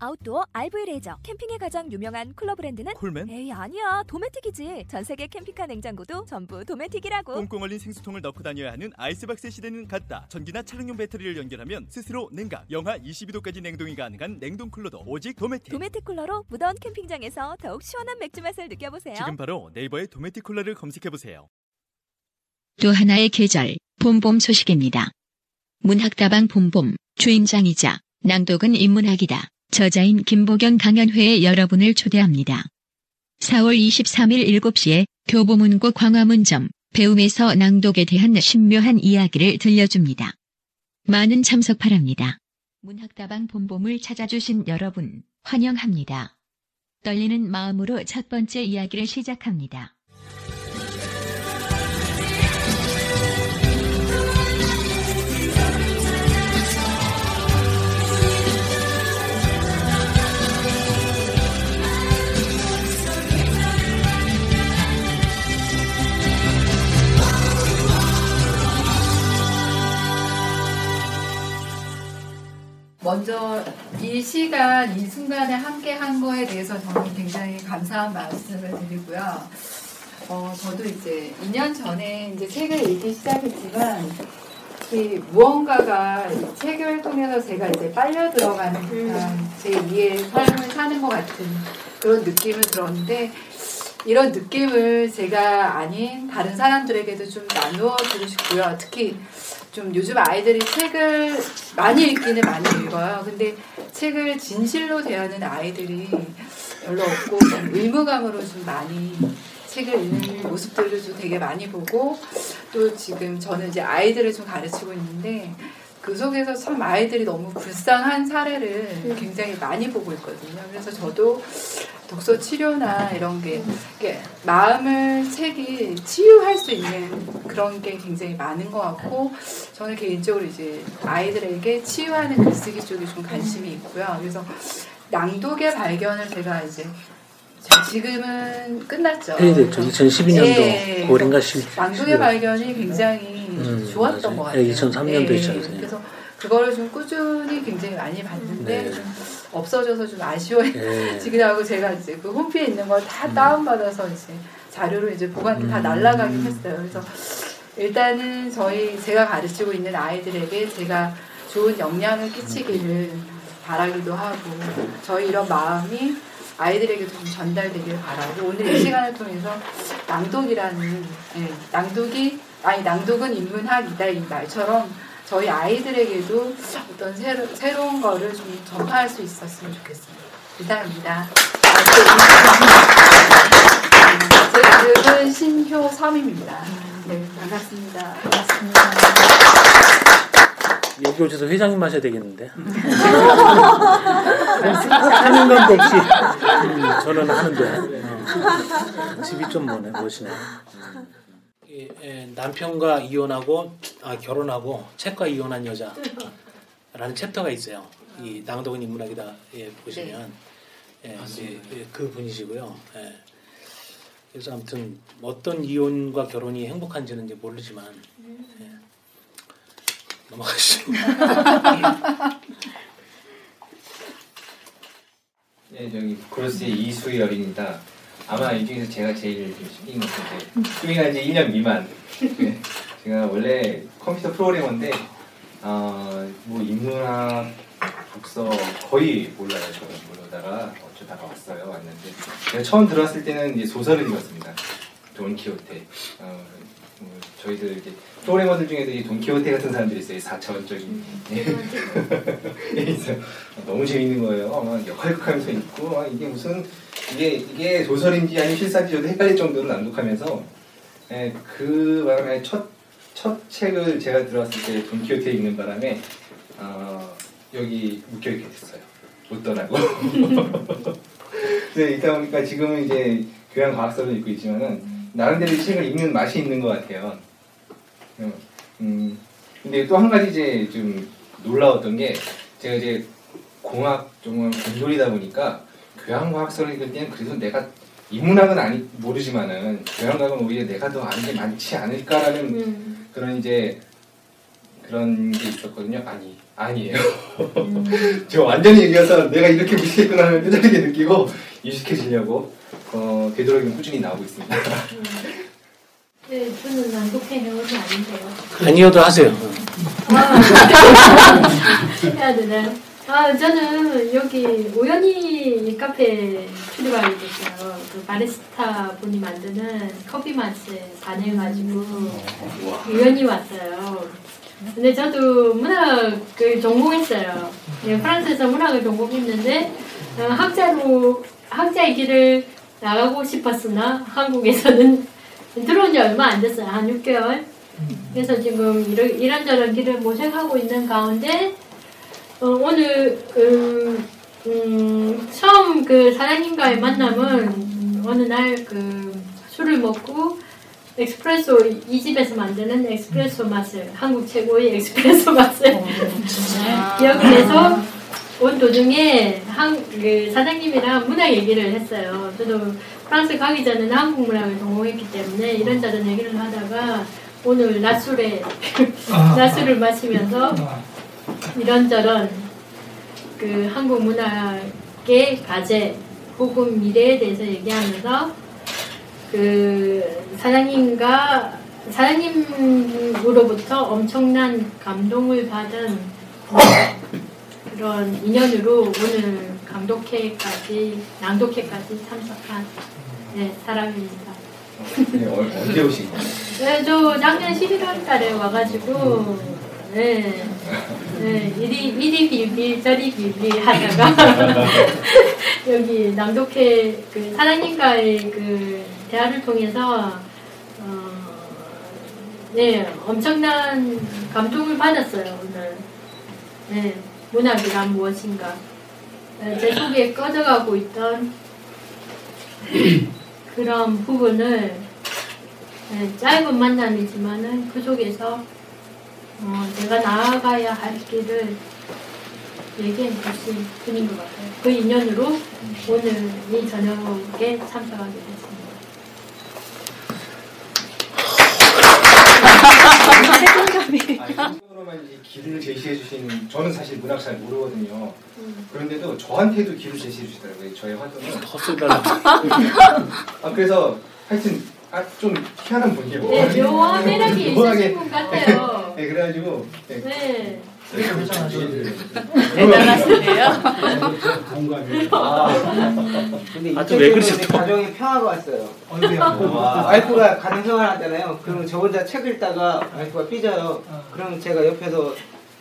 아웃도어 RV 레저 캠핑에 가장 유명한 쿨러 브랜드는 콜맨? 에이 아니야 도메틱이지 전 세계 캠핑카 냉장고도 전부 도메틱이라고 꽁꽁 얼린 생수통을 넣고 다녀야 하는 아이스박스 시대는 갔다. 전기나 차량용 배터리를 연결하면 스스로 냉각, 영하 22도까지 냉동이 가능한 냉동 쿨러도 오직 도메틱. 도메틱 쿨러로 무더운 캠핑장에서 더욱 시원한 맥주 맛을 느껴보세요 지금 바로 네이버에 도메틱 쿨러를 검색해 보세요. 또 하나의 계절, 봄봄 소식입니다. 문학다방 봄봄, 주임장이자 낭독은 인문학이다. 저자인 김보경 강연회에 여러분을 초대합니다. 4월 23일 7시에 교보문고 광화문점 배움에서 낭독에 대한 신묘한 이야기를 들려줍니다. 많은 참석 바랍니다. 문학다방 봄봄을 찾아주신 여러분, 환영합니다. 떨리는 마음으로 첫 번째 이야기를 시작합니다. 먼저 이 시간, 이 순간에 함께 한 거에 대해서 저는 굉장히 감사한 말씀을 드리고요. 어, 저도 이제 2년 전에 이제 책을 읽기 시작했지만, 이 무언가가 이 책을 통해서 제가 이제 빨려 들어가는 듯한 제 2의 삶을 사는 것 같은 그런 느낌을 들었는데, 이런 느낌을 제가 아닌 다른 사람들에게도 좀 나누어 주고 싶고요. 특히 좀 요즘 아이들이 책을 많이 읽기는 많이 읽어요. 근데 책을 진실로 대하는 아이들이 별로 없고 좀 의무감으로 좀 많이 책을 읽는 모습들을 좀 되게 많이 보고 또 지금 저는 이제 아이들을 좀 가르치고 있는데 그 속에서 참 아이들이 너무 불쌍한 사례를 굉장히 많이 보고 있거든요. 그래서 저도 독서 치료나 이런 게 이게 마음을 책이 치유할 수 있는 그런 게 굉장히 많은 것 같고 저는 개인적으로 이제 아이들에게 치유하는 글쓰기 쪽에 좀 관심이 있고요. 그래서 낭독의 발견을 제가 이제 지금은 끝났죠. 네, 네, 2012년도 예, 9월인가 10. 낭독의 발견이 굉장히 음, 좋았던 맞아요. 것 같아요. 예, 2003년도 예, 있잖아요. 그래서 그거를 좀 꾸준히 굉장히 많이 봤는데 네. 좀 없어져서 좀 아쉬워요. 예. 지금 하고 제가 이제 그 홈피에 있는 걸다 음. 다운 받아서 이제 자료로 이제 보관이 다 음. 날라가긴 했어요. 그래서 일단은 저희 제가 가르치고 있는 아이들에게 제가 좋은 영향을 끼치기를 바라기도 하고 저희 이런 마음이 아이들에게도 좀 전달되길 바라고 오늘 이 시간을 통해서 낭독이라는 예, 낭독이 아니 낭독은 인문학이다 이 말처럼 저희 아이들에게도 어떤 새로, 새로운 거를 좀 전파할 수 있었으면 좋겠습니다. 이상입니다. 아, 제 이름은 신효섬입니다. 네, 반갑습니다. 반갑습니다. 여기 오셔서 회장님 마셔야 되겠는데. 하는 건 없이 음, 저는 하는데 어. 집이 좀 뭐네 멋이네. 예, 예, 남편과 이혼하고 아, 결혼하고 책과 이혼한 여자라는 챕터가 있어요. 이 낭독은 인문학이다 예, 보시면 예, 이제 예, 그 분이시고요. 예. 그래서 아무튼 어떤 이혼과 결혼이 행복한지는 이제 모르지만 예. 넘어가시죠. 네, 저기 그로스의 이수열입니다. 아마 이 중에서 제가 제일 좀 신긴 것 같아요. 수행한 지 2년 미만. 네, 제가 원래 컴퓨터 프로그래머인데 어, 뭐 인문학 독서 거의 몰라요. 저는 모르다가 어쩌다가 왔어요. 왔는데 제가 처음 들어왔을 때는 이제 소설을 읽었습니다. 돈 키호테. 어, 뭐 저희들 이제 프로그래머들 중에도 이 돈키호테 같은 사람들이 있어요. 4차원적인. 그래서 너무 재밌는 거예요. 막 역할극하면서 읽고 막 이게 무슨 이게 이게 소설인지 아니면 실사인지 저도 헷갈릴 정도로 낭독하면서 예, 그 바람에 첫, 첫 책을 제가 들어왔을 때 돈키호테 읽는 바람에 어, 여기 묵혀 있게 됐어요. 못 떠나고. 네, 있다 보니까 지금은 이제 교양 과학서를 읽고 있지만은 나름대로 이 책을 읽는 맛이 있는 것 같아요. 음, 음, 근데 또 한 가지 이제 좀 놀라웠던 게 제가 이제 공학 전공 공돌이다 보니까 교양과학서를 읽을 때는 그래도 내가 인문학은 아니 모르지만은 교양과학은 오히려 내가 더 아는 게 많지 않을까라는 음. 그런 이제 그런 게 있었거든요. 아니 아니에요. 저 완전히 얘기해서 내가 이렇게 무식했구나 하는 뼈저리게 느끼고 인식해지려고 어, 되도록이면 꾸준히 나오고 있습니다. 네, 저는 난독해 해오는 아닌데요. 아니어도 하세요. 해야 되나요? 아, 저는 여기 우연히 이 카페 출입하게 됐어요. 그 바리스타 분이 만드는 커피 맛에 반해가지고 우연히 왔어요. 근데 저도 문학을 전공했어요. 예, 프랑스에서 문학을 전공했는데 어, 학자로 학자의 길을 나가고 싶었으나 한국에서는 들어온 지 얼마 안 됐어요. 한 6개월. 그래서 지금 이런, 이런 저런 길을 모색하고 있는 가운데 어, 오늘 음, 음, 처음 그 사장님과의 만남은 어느 날 그 술을 먹고 엑스프레소 이 집에서 만드는 엑스프레소 맛을 한국 최고의 엑스프레소 맛을 기억을 해서 온 도중에 한, 그 사장님이랑 문학 얘기를 했어요. 저도 프랑스 가기 전에는 한국 문학을 전공했기 때문에 이런저런 얘기를 하다가 오늘 낮술에 낮술을 마시면서 이런저런 그 한국 문학의 가제 혹은 미래에 대해서 얘기하면서 그 사장님과 사장님으로부터 엄청난 감동을 받은 그런 인연으로 오늘 감독회까지 낭독회까지 참석한 네, 사람입니다. 네, 어, 언제 오신 거예요? 네, 저 작년 11월 달에 와가지고, 네, 네, 이리, 이리 빌빌, 저리 빌빌 하다가, 여기 낭독회 그 사장님과의 그 대화를 통해서, 어, 네, 엄청난 감동을 받았어요, 오늘. 네, 문학이란 무엇인가. 네, 제 속에 꺼져가고 있던 그런 부분을 네, 짧은 만남이지만은 그 속에서 어, 내가 나아가야 할 길을 얘기해 주신 분인 것 같아요. 그 인연으로 오늘 이 저녁에 참석하게 됐습니다. 아니, 이 길을 제시해 주시는 저는 사실 문학 잘 모르거든요. 그런데도 저한테도 길을 제시해 주시더라고요. 저의 활동을. 헛소리달라. 아 그래서 하여튼 아, 좀 희한한 분이에요. 네, 묘한 매력이. 있으신 분 같아요. 네, 그래가지고 네. 네. 대단하시네요. 근데 아, 이 또왜 그러셨어, 또? 가정에 평화가 왔어요. 와. 와이프가 가정 생활 하잖아요. 그러면 저 혼자 책 읽다가 와이프가 삐져요. 그럼 제가 옆에서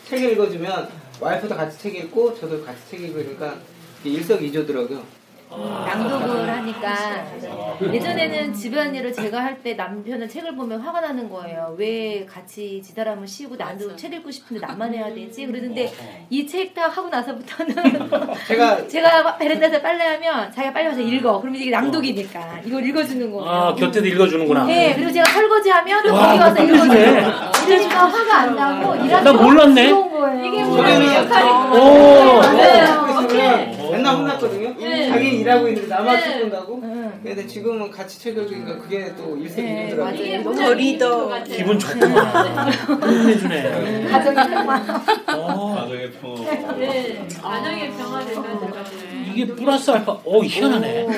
책 읽어주면 와이프도 같이 책 읽고 저도 같이 책 읽고 그러니까 이게 일석이조더라고요. 낭독을 하니까 예전에는 집안일을 제가 할 때 남편은 책을 보면 화가 나는 거예요. 왜 같이 지다람을 씌우고 나도 책 읽고 싶은데 나만 해야 되지? 그러는데 이 책 다 하고 나서부터는 제가 제가 베란다에서 빨래하면 자기가 빨리 와서 읽어. 그러면 이게 낭독이니까 이걸 읽어주는 거예요. 아, 곁에도 읽어주는구나. 네, 그리고 제가 설거지하면 또 와, 거기 와서 끝내주네. 이러니까 화가 안 나고 일하는 나 몰랐네. 이게 저는 문학의 역할이구나. 오. 네. 네. 맨날 혼났거든요. 네. 자기 일하고 있는데 나만 네. 책 본다고. 응. 근데 지금은 같이 책 읽으니까 그게 또 네, 일석이조더라고요. 문학의 리더. 기분 좋구만. 끝내주네. 가정의 평화. 어, 가정의 평화. 네, 가정의 평화를 가져가는. 이게 플러스 알파. 오, 희한하네.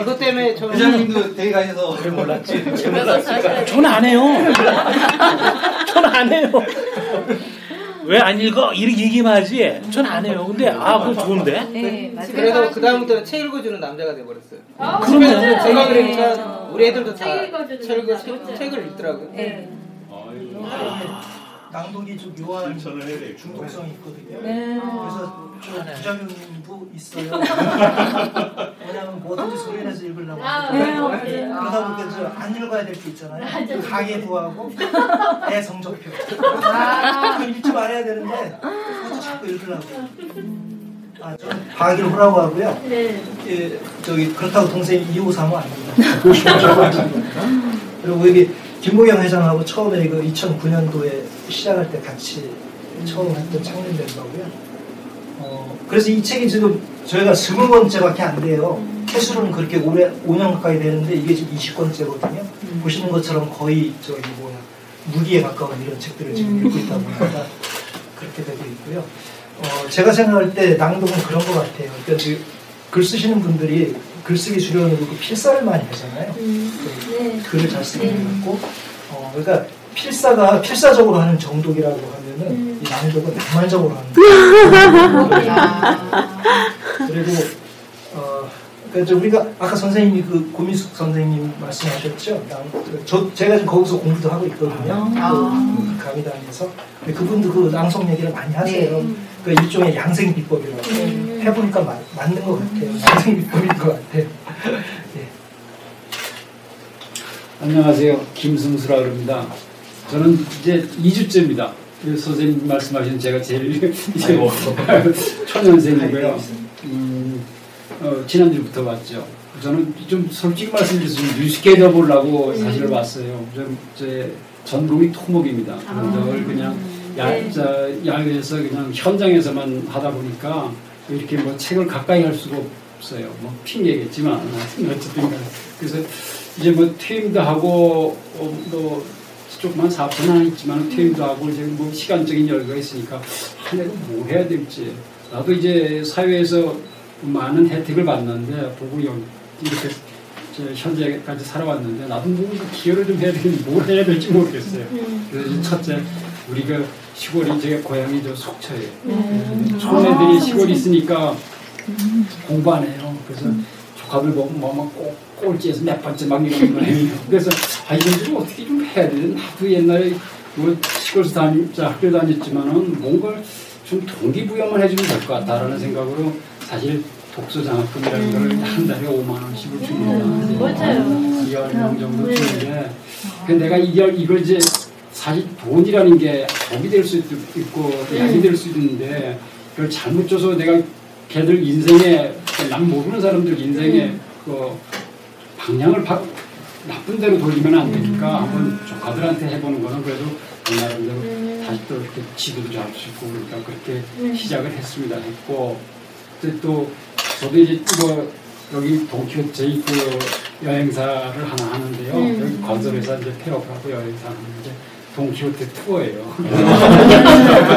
이것 때문에 저는 회장님도 대회 가셔서 왜 몰랐지? 전안 해요. 전안 해요. 왜 안 읽어? 이렇게 얘기만 하지. 전 안 해요. 근데 아, 그거 좋은데. 네, 맞아요. 그래서 그 다음부터는 책 읽어주는 남자가 돼버렸어요. 아, 그러면. 제가 그러니까 우리 애들도 다 책 읽어주는 책을, 남자, 책, 읽더라고요. 네. 낭독이 좀 묘한 중독성이 있거든요. 네. 그래서 좀 부작용도 있어요. 왜냐하면 뭐든지 소리내서 읽으려고 아, 하니까. 네, 맞아요. 그러다 보니까 저안 읽어야 될 게 있잖아요. 가계부하고 애 성적표. 아. 그거 읽지 말아야 되는데 그것도 자꾸 읽으려고. 아, 저는 박일 호라고 하고요. 네. 예, 저기 그렇다고 동생 253호 아닙니다. 그리고 여기 김보경 회장하고 처음에 그 2009년도에 시작할 때 같이 처음 했던 창립 멤버고요. 어, 그래서 이 책이 지금 저희가 20권째밖에 안 돼요. 캐수는 그렇게 오래 5년 가까이 되는데 이게 지금 20권째거든요. 보시는 것처럼 거의 저기 뭐야 무기에 가까운 이런 책들을 지금 읽고 있다 보니까 그렇게 되고 있고요. 어, 제가 생각할 때 낭독은 그런 것 같아요. 그러니까 그, 글 쓰시는 분들이 글쓰기 수련으로 그 필사를 많이 하잖아요. 네. 글을 잘 쓰는 것 같고, 어, 그러니까 필사가 필사적으로 하는 정독이라고 하면은 이 낭독은 낭만적으로 하는. 그리고 어, 그러니까 우리가 아까 선생님이 그 고민숙 선생님 말씀하셨죠. 낭, 저 제가 지금 거기서 공부도 하고 있거든요. 그, 그 강의단에서 근데 그분도 그 낭송 얘기를 많이 하세요. 그 일종의 양생 비법이라고 해보니까 맞, 맞는 것 같아요. 양생 비법인 것 같아요. 안녕하세요. 김승수라 그럽니다. 저는 이제 2주째입니다. 선생님 말씀하신 제가 제일 이제 초년생이고요. 음, 어, 지난주부터 왔죠. 저는 좀 솔직히 말씀드려서 좀 유식해져 보려고 사실을 왔어요. 좀 제 전공이 토목입니다. 늘 그냥 야, 네. 자, 야외에서 그냥 현장에서만 하다 보니까 이렇게 뭐 책을 가까이 할 수가 없어요. 뭐 핑계겠지만 어쨌든 간에. 그래서 이제 뭐 퇴임도 하고 어, 뭐 조그만 사업은 있지만 퇴임도 하고 이제 뭐 시간적인 여유가 있으니까 아, 내가 뭐 해야 될지 나도 이제 사회에서 많은 혜택을 받는데 보고 여- 이렇게 저 현재까지 살아왔는데 나도 뭔가 기여를 좀 해야 되는데 뭘 해야 될지 모르겠어요. 그래서 이제 첫째 우리가 시골이 제 고향이 저 속초예요. 음. 촌애들이 아, 시골에 있으니까 공부 안 해요. 그래서 조카들 보면 뭐막 꼴찌에서 몇 번째 막 이러는 거예요. 그래서 아 이건 좀 어떻게 좀 해야 되지? 나도 옛날에 뭐 시골에서 다니, 자, 학교 다녔지만은 뭔가 좀 동기부여만 해주면 될 것 같다라는 생각으로 사실 독서 장학금이라는 거를 한 달에 5만 원씩을 줍니다. 음, 맞아요. 2월 명 정도 네. 주는데 그 내가 이걸 이걸 이제 사실 돈이라는 게 독이 될 수도 있고 약이 될 수도 있는데 그걸 잘못 줘서 내가 걔들 인생에 남 모르는 사람들 인생에 그 방향을 바, 나쁜 대로 돌리면 안 되니까 한번 조카들한테 해보는 거는 그래도 그 나름대로 다시 또 이렇게 지도도 잡을 수 있고 그러니까 그렇게 시작을 했습니다. 했고 또 저도 이제 뭐 여기 동키호테 제이 그 여행사를 하나 하는데요. 음. 여기 건설회사 이제 폐업하고 여행사 하는데 동키호테 투어예요.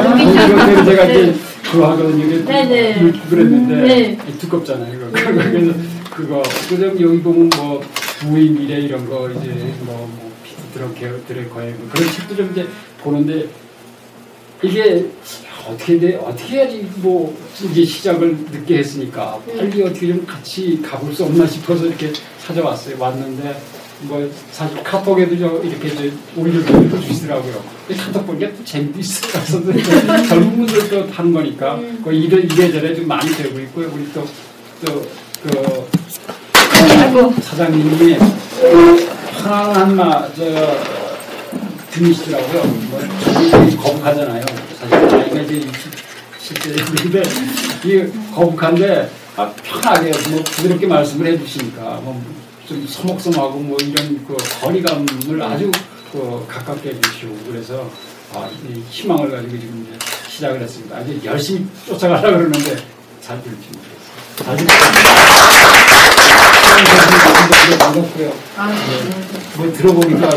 동키호테를 제가 이제 좋아하거든요. 네네. 읽고 그랬는데 네. 두껍잖아요. 그래서 그거 그다음 여기 보면 뭐 부의 미래 이런 거 이제 뭐, 뭐 피드들어 계열들의 거행 그런 책도 좀 이제 보는데 이게 어떻게 돼 어떻게 해야지 뭐 이제 시작을 늦게 했으니까 빨리 어떻게 좀 같이 가볼 수 없나 싶어서 이렇게 찾아왔어요. 왔는데 뭐 사실 카톡에도 저 이렇게 저 올려주시더라고요. 주시더라고요. 카톡 보니까 또 재미도 있어요. 이제 젊은 분들도 하는 거니까 그 이래 이래저래 좀 많이 되고 있고요. 우리 또또그 사장님이 하나하나 저 들으시더라고요. 뭐 거북하잖아요. 사실 나이가 이제 60대 근데 이 거북한데 아, 편하게 뭐 부드럽게 말씀을 해주시니까 뭐 좀 서먹서먹하고 뭐 이런 그 거리감을 아주 그 가깝게 해주시고 그래서 아, 이 희망을 가지고 지금 이제 시작을 했습니다. 아주 열심히 쫓아가려고 그러는데 잘 될지 모르겠어요. 잘 될지 반갑고요. 네. 뭐 들어보니까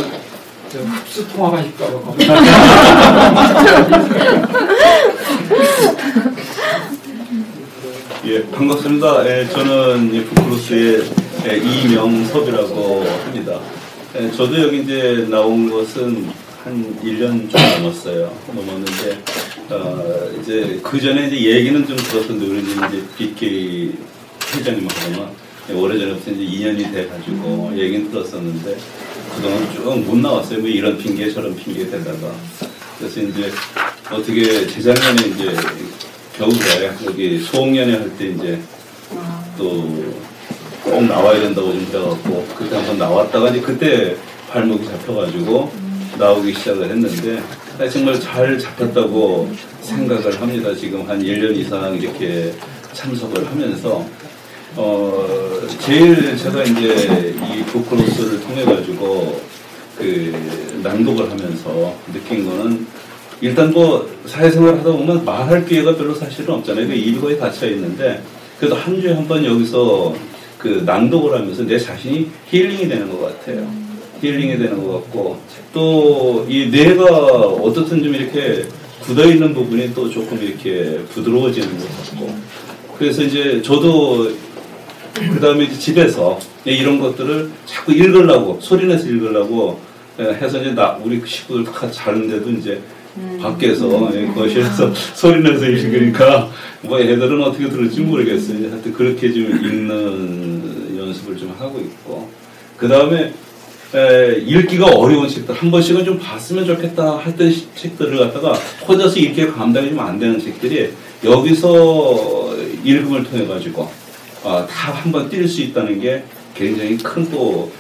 저 흡수 통합하실까 봐 예, 반갑습니다. 예, 저는 이 부크로스의 예, 이명섭이라고 합니다. 예, 저도 여기 이제 나온 것은 한 1년 좀 넘었어요. 넘었는데, 어, 이제 그 전에 이제 얘기는 좀 들었었는데, 우리 이제 BK 회장님하고는 예, 오래전부터 이제 인연이 돼가지고 얘기는 들었었는데, 그동안 쭉 못 나왔어요. 뭐 이런 핑계 저런 핑계 대다가. 그래서 이제 어떻게 재작년에 이제 겨울에 여기 수홍연회 할 때 이제 또 꼭 나와야 된다고 좀 해갖고 그때 한번 나왔다가 이제 그때 발목이 잡혀가지고 나오기 시작을 했는데 정말 잘 잡혔다고 생각을 합니다. 지금 한 1년 이상 이렇게 참석을 하면서 어 제일 제가 이제 이 부크로스를 통해 가지고 그 낭독을 하면서 느낀 거는 일단 뭐 사회생활 하다 보면 말할 기회가 별로 사실은 없잖아요. 그 일거에 갇혀 있는데 그래도 한 주에 한 번 여기서 그 낭독을 하면서 내 자신이 힐링이 되는 것 같아요. 힐링이 되는 것 같고 또 이 뇌가 어떻든 좀 이렇게 굳어 있는 부분이 또 조금 이렇게 부드러워지는 것 같고 그래서 이제 저도 그 다음에 집에서 이런 것들을 자꾸 읽으려고 소리내서 읽으려고 해서 이제 나 우리 식구들 다 자는데도 이제 밖에서 예, 거실에서 소리 내서 읽으니까 뭐 애들은 어떻게 들을지 모르겠어요. 하여튼 그렇게 좀 읽는 연습을 좀 하고 있고 그 다음에 읽기가 어려운 책들 한 번씩은 좀 봤으면 좋겠다 했던 시- 책들을 갖다가 혼자서 읽기가 감당이 좀 안 되는 책들이 여기서 읽음을 통해 가지고 아, 다 한번 뛸 수 있다는 게 굉장히 큰 또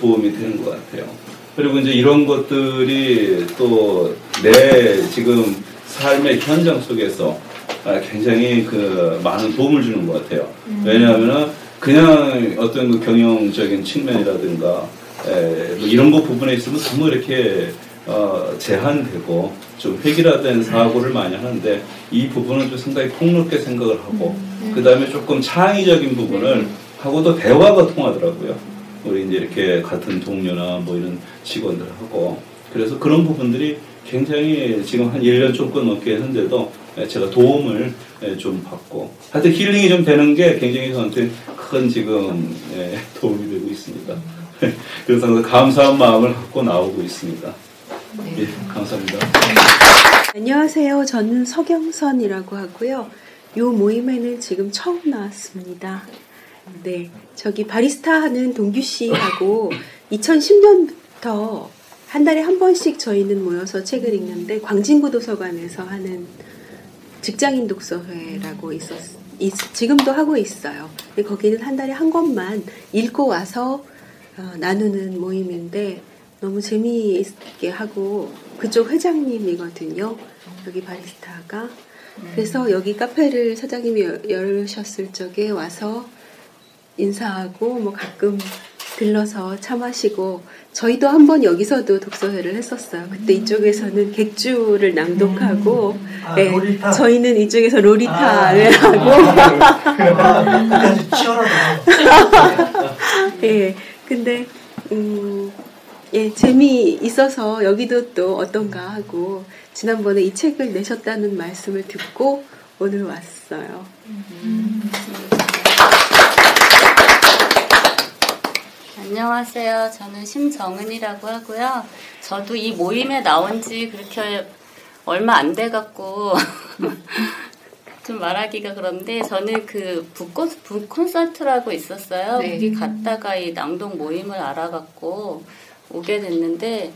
도움이 되는 것 같아요. 그리고 이제 이런 것들이 또 내 지금 삶의 현장 속에서 아, 굉장히 그 많은 도움을 주는 것 같아요. 왜냐하면 그냥 어떤 그 경영적인 측면이라든가 에, 뭐 이런 것 부분에 있으면 너무 이렇게 어, 제한되고 좀 획일화된 사고를 많이 하는데 이 부분은 좀 상당히 폭넓게 생각을 하고 그 다음에 조금 창의적인 부분을 하고도 대화가 통하더라고요. 우리 이제 이렇게 같은 동료나 뭐 이런 직원들하고. 그래서 그런 부분들이 굉장히 지금 한 1년 조금 넘게 했는데도 제가 도움을 좀 받고 하여튼 힐링이 좀 되는 게 굉장히 저한테 큰 지금 예, 도움이 되고 있습니다. 그래서 항상 감사한 마음을 갖고 나오고 있습니다. 예, 감사합니다. 안녕하세요. 저는 서경선이라고 하고요. 요 모임에는 지금 처음 나왔습니다. 네, 저기 바리스타 하는 동규 씨하고 2010년부터 한 달에 한 번씩 저희는 모여서 책을 읽는데 광진구 도서관에서 하는 직장인 독서회라고 있었, 있, 지금도 하고 있어요. 거기는 한 달에 한 권만 읽고 와서 어, 나누는 모임인데 너무 재미있게 하고 그쪽 회장님이거든요. 여기 바리스타가. 그래서 여기 카페를 사장님이 여- 열으셨을 적에 와서 인사하고 뭐 가끔 들러서 차 마시고 저희도 한번 여기서도 독서회를 했었어요. 그때 이쪽에서는 객주를 낭독하고 아, 네, 로리타? 저희는 이쪽에서 로리타를 아. 하고 끝까지 치열하다. 예. 근데 음, 예, 재미 있어서 여기도 또 어떤가 하고 지난번에 이 책을 내셨다는 말씀을 듣고 오늘 왔어요. 안녕하세요. 저는 심정은이라고 하고요. 저도 이 모임에 나온 지 그렇게 얼마 안 돼갖고 좀 말하기가 그런데 저는 그 북콘, 북콘서트라고 있었어요. 네. 거기 갔다가 이 낭독 모임을 알아갖고 오게 됐는데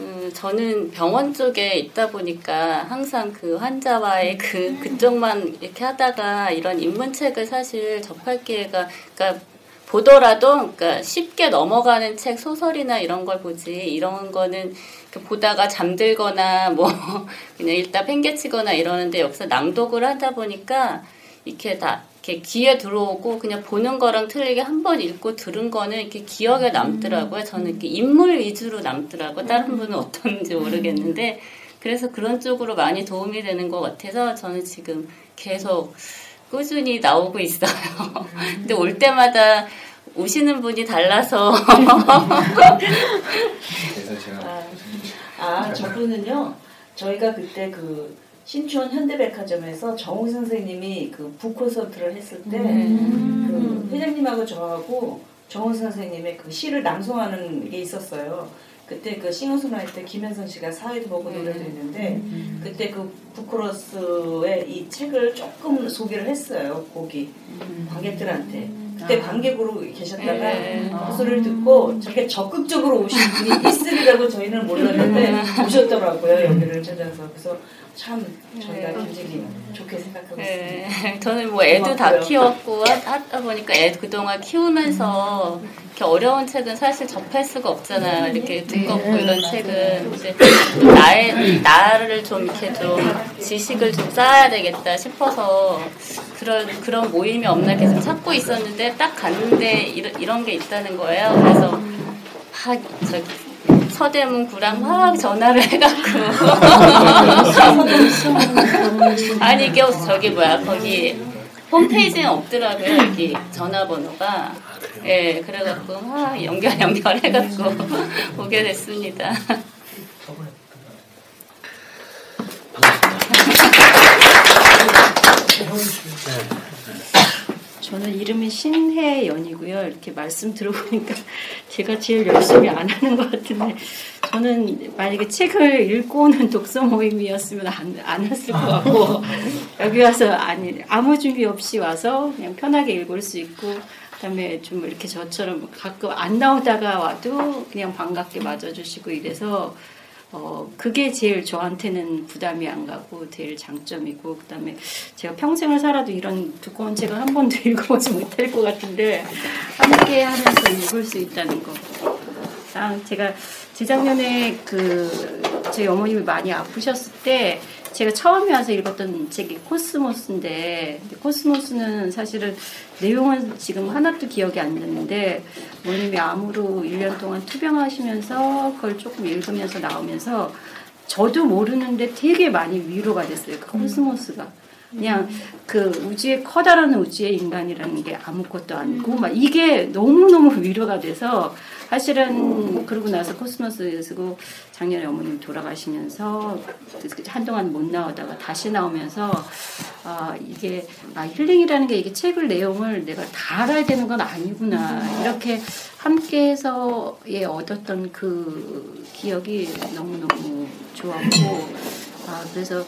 음, 저는 병원 쪽에 있다 보니까 항상 그 환자와의 그 그쪽만 이렇게 하다가 이런 인문책을 사실 접할 기회가 그러니까 보더라도 그러니까 쉽게 넘어가는 책 소설이나 이런 걸 보지 이런 거는 이렇게 보다가 잠들거나 뭐 그냥 읽다 팽개치거나 이러는데 여기서 낭독을 하다 보니까 이렇게 다 이렇게 귀에 들어오고 그냥 보는 거랑 틀리게 한 번 읽고 들은 거는 이렇게 기억에 남더라고요. 저는 이렇게 인물 위주로 남더라고요. 다른 분은 어떤지 모르겠는데 그래서 그런 쪽으로 많이 도움이 되는 것 같아서 저는 지금 계속 꾸준히 나오고 있어요. 근데 올 때마다 오시는 분이 달라서 그래서 제가 아, 저분은요. 저희가 그때 그 신촌 현대백화점에서 정우 선생님이 그 북콘서트를 했을 때그 회장님하고 저하고 정우 선생님의 그 시를 낭송하는 게 있었어요. 그때 그 싱어송라이터 김현선 씨가 사회도 보고 노래도 했는데 그때 그 부크로스의 이 책을 조금 소개를 했어요. 거기 관객들한테. 그때 관객으로 계셨다가 네. 그 소리를 듣고 저렇게 적극적으로 오신 분이 있으리라고 저희는 몰랐는데 오셨더라고요 여기를 찾아서 그래서 참 저희가 굉장히 좋게 생각하고 네. 있습니다. 저는 뭐 애도 다 고맙고요. 키웠고 하- 하다 보니까 애 그동안 키우면서 이렇게 어려운 책은 사실 접할 수가 없잖아요. 이렇게 두껍고 이런 책은 이제 또 나의 나를 좀 이렇게 좀 지식을 좀 쌓아야 되겠다 싶어서 그런 그런 모임이 없나 계속 찾고 있었는데 딱 갔는데 이런 이런 게 있다는 거예요. 그래서 저 서대문 구랑 막 전화를 해갖고. 아니 이게 저기 뭐야 거기 홈페이지에 없더라고요 여기 전화번호가. 예 그래갖고 막 연결 연결해갖고 오게 됐습니다. 저는 이름이 신혜연이고요. 이렇게 말씀 들어보니까 제가 제일 열심히 안 하는 것 같은데 저는 만약에 책을 읽고 오는 독서 모임이었으면 안, 안 했을 것 같고 여기 와서 아니 아무 준비 없이 와서 그냥 편하게 읽을 수 있고 그다음에 좀 이렇게 저처럼 가끔 안 나오다가 와도 그냥 반갑게 맞아주시고 이래서 어, 그게 제일 저한테는 부담이 안 가고 제일 장점이고 그다음에 제가 평생을 살아도 이런 두꺼운 책을 한 번도 읽어보지 못할 것 같은데 함께 하면서 읽을 수 있다는 거. 아, 제가 재작년에 그 저희 어머님이 많이 아프셨을 때 제가 처음에 와서 읽었던 책이 코스모스인데 코스모스는 사실은 내용은 지금 하나도 기억이 안 나는데 어머님이 암으로 1년 동안 투병하시면서 그걸 조금 읽으면서 나오면서 저도 모르는데 되게 많이 위로가 됐어요. 그 코스모스가. 그냥 그 우주의 커다란 우주의 인간이라는 게 아무것도 아니고 막 이게 너무너무 위로가 돼서 사실은 그러고 나서 코스모스 쓰고 작년에 어머님 돌아가시면서 한동안 못 나오다가 다시 나오면서 아 이게 아 힐링이라는 게 이게 책을 내용을 내가 다 알아야 되는 건 아니구나. 이렇게 함께해서 예 얻었던 그 기억이 너무 너무 좋았고 아, 그래서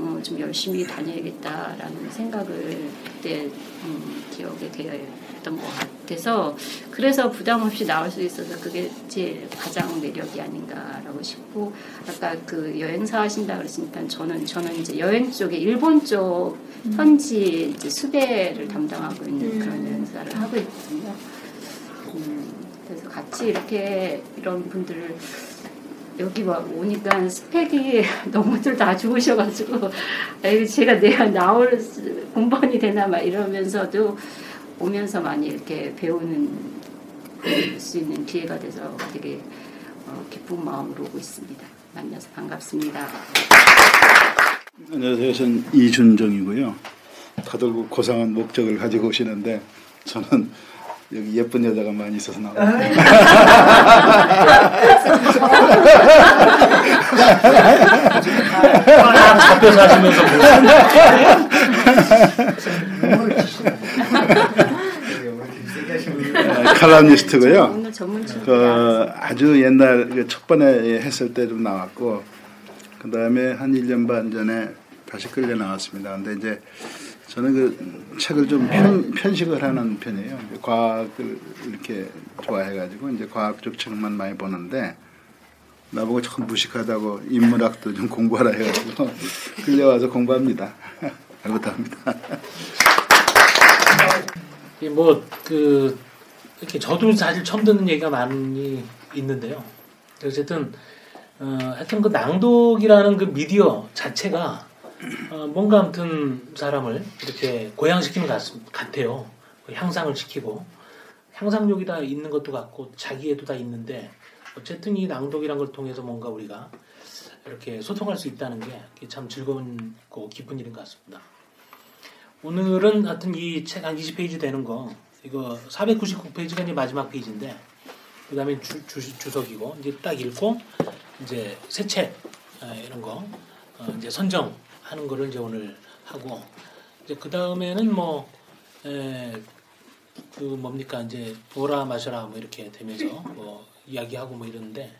어, 좀 열심히 다녀야겠다라는 생각을 그때 음, 기억에 되었던 것 같아서 그래서 부담 없이 나올 수 있어서 그게 제 가장 매력이 아닌가라고 싶고 아까 그 여행사 하신다 그랬으니까 저는 저는 이제 여행 쪽에 일본 쪽 현지 이제 수배를 담당하고 있는 그런 여행사를 하고 있거든요. 음, 그래서 같이 이렇게 이런 분들을 여기 막 오니까 스펙이 너무들 다 좋으셔가지고 제가 내가 나올 수- 공번이 되나 막 이러면서도 오면서 많이 이렇게 배우는 수 있는 기회가 돼서 되게 어, 기쁜 마음으로 오고 있습니다. 만나서 반갑습니다. 안녕하세요. 저는 이준정이고요. 다들 그 고상한 목적을 가지고 오시는데 저는 여기 예쁜 여자가 많이 있어서 아, 잡혀서 하시면서 칼럼니스트고요. 오늘 전문 그 아주 옛날 그첫 번에 했을 때 좀 나왔고 그 다음에 한 1년 반 전에 다시 끌려 나왔습니다. 근데 이제 저는 그 책을 좀 편, 편식을 하는 편이에요. 과학을 이렇게 좋아해가지고 이제 과학적 책만 많이 보는데 나보고 조금 무식하다고 인문학도 좀 공부하라 해가지고 끌려와서 공부합니다. 잘 부탁합니다. 뭐 그 이렇게 저도 사실 처음 듣는 얘기가 많이 있는데요. 어쨌든 어, 하여튼 그 낭독이라는 그 미디어 자체가 어, 뭔가 아무튼 사람을 이렇게 고양시키는 것 같, 같아요. 그 향상을 시키고 향상력이 다 있는 것도 같고 자기애도 다 있는데 어쨌든 이 낭독이란 걸 통해서 뭔가 우리가 이렇게 소통할 수 있다는 게 참 즐거운 고 기쁜 일인 것 같습니다. 오늘은 하여튼 이 책 한 20페이지 되는 거 이거 499페이지가 이제 마지막 페이지인데 그 다음에 주, 주, 주석이고 이제 딱 읽고 이제 새 책 이런 거 어, 이제 선정 하는 거를 이제 오늘 하고 이제 그 다음에는 뭐 그 뭡니까 이제 보라 마셔라 뭐 이렇게 되면서 뭐 이야기하고 뭐 이러는데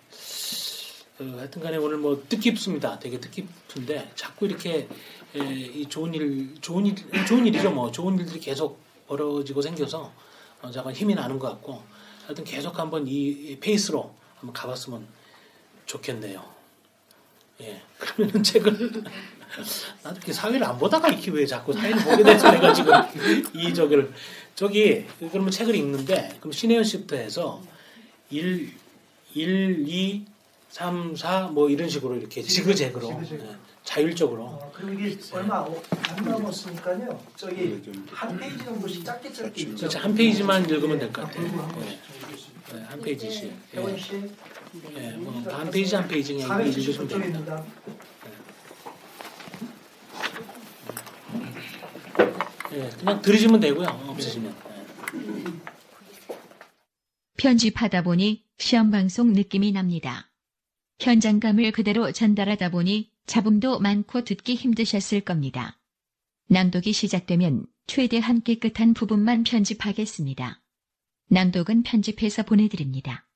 어, 하여튼간에 오늘 뭐 뜻깊습니다. 되게 뜻깊은데 자꾸 이렇게 에, 이 좋은 일 좋은 일 좋은 일이죠 뭐 좋은 일들이 계속 벌어지고 생겨서 어, 잠깐 힘이 나는 것 같고 하여튼 계속 한번 이, 이 페이스로 한번 가봤으면 좋겠네요. 예 그러면은 책을 나도 이렇게 사회를 안 보다가 이렇게 왜 자꾸 사회를 보게 돼서 내가 지금 이 저기를 저기 그러면 책을 읽는데 그럼 신혜연 씨부터 해서 1, 1, 2, 3, 4, 뭐 이런 식으로 이렇게 지그재그로 지그재그. 예, 자율적으로 어, 그리고 이게 얼마 어- 안 남았으니까요. 저기 한 페이지 정도씩 짧게 짧게 있죠. 그렇죠. 한 페이지만 읽으면 될 것 같아요. 예. 네, 한 페이지씩. 혜원 씨. 예, 뭐한 페이지 한 페이지 그냥 읽으시면 됩니다. 470쪽입니다. 예, 그냥 들으시면 되고요. 없으시면. 편집하다 보니 시험 방송 느낌이 납니다. 현장감을 그대로 전달하다 보니 잡음도 많고 듣기 힘드셨을 겁니다. 낭독이 시작되면 최대한 깨끗한 부분만 편집하겠습니다. 낭독은 편집해서 보내드립니다.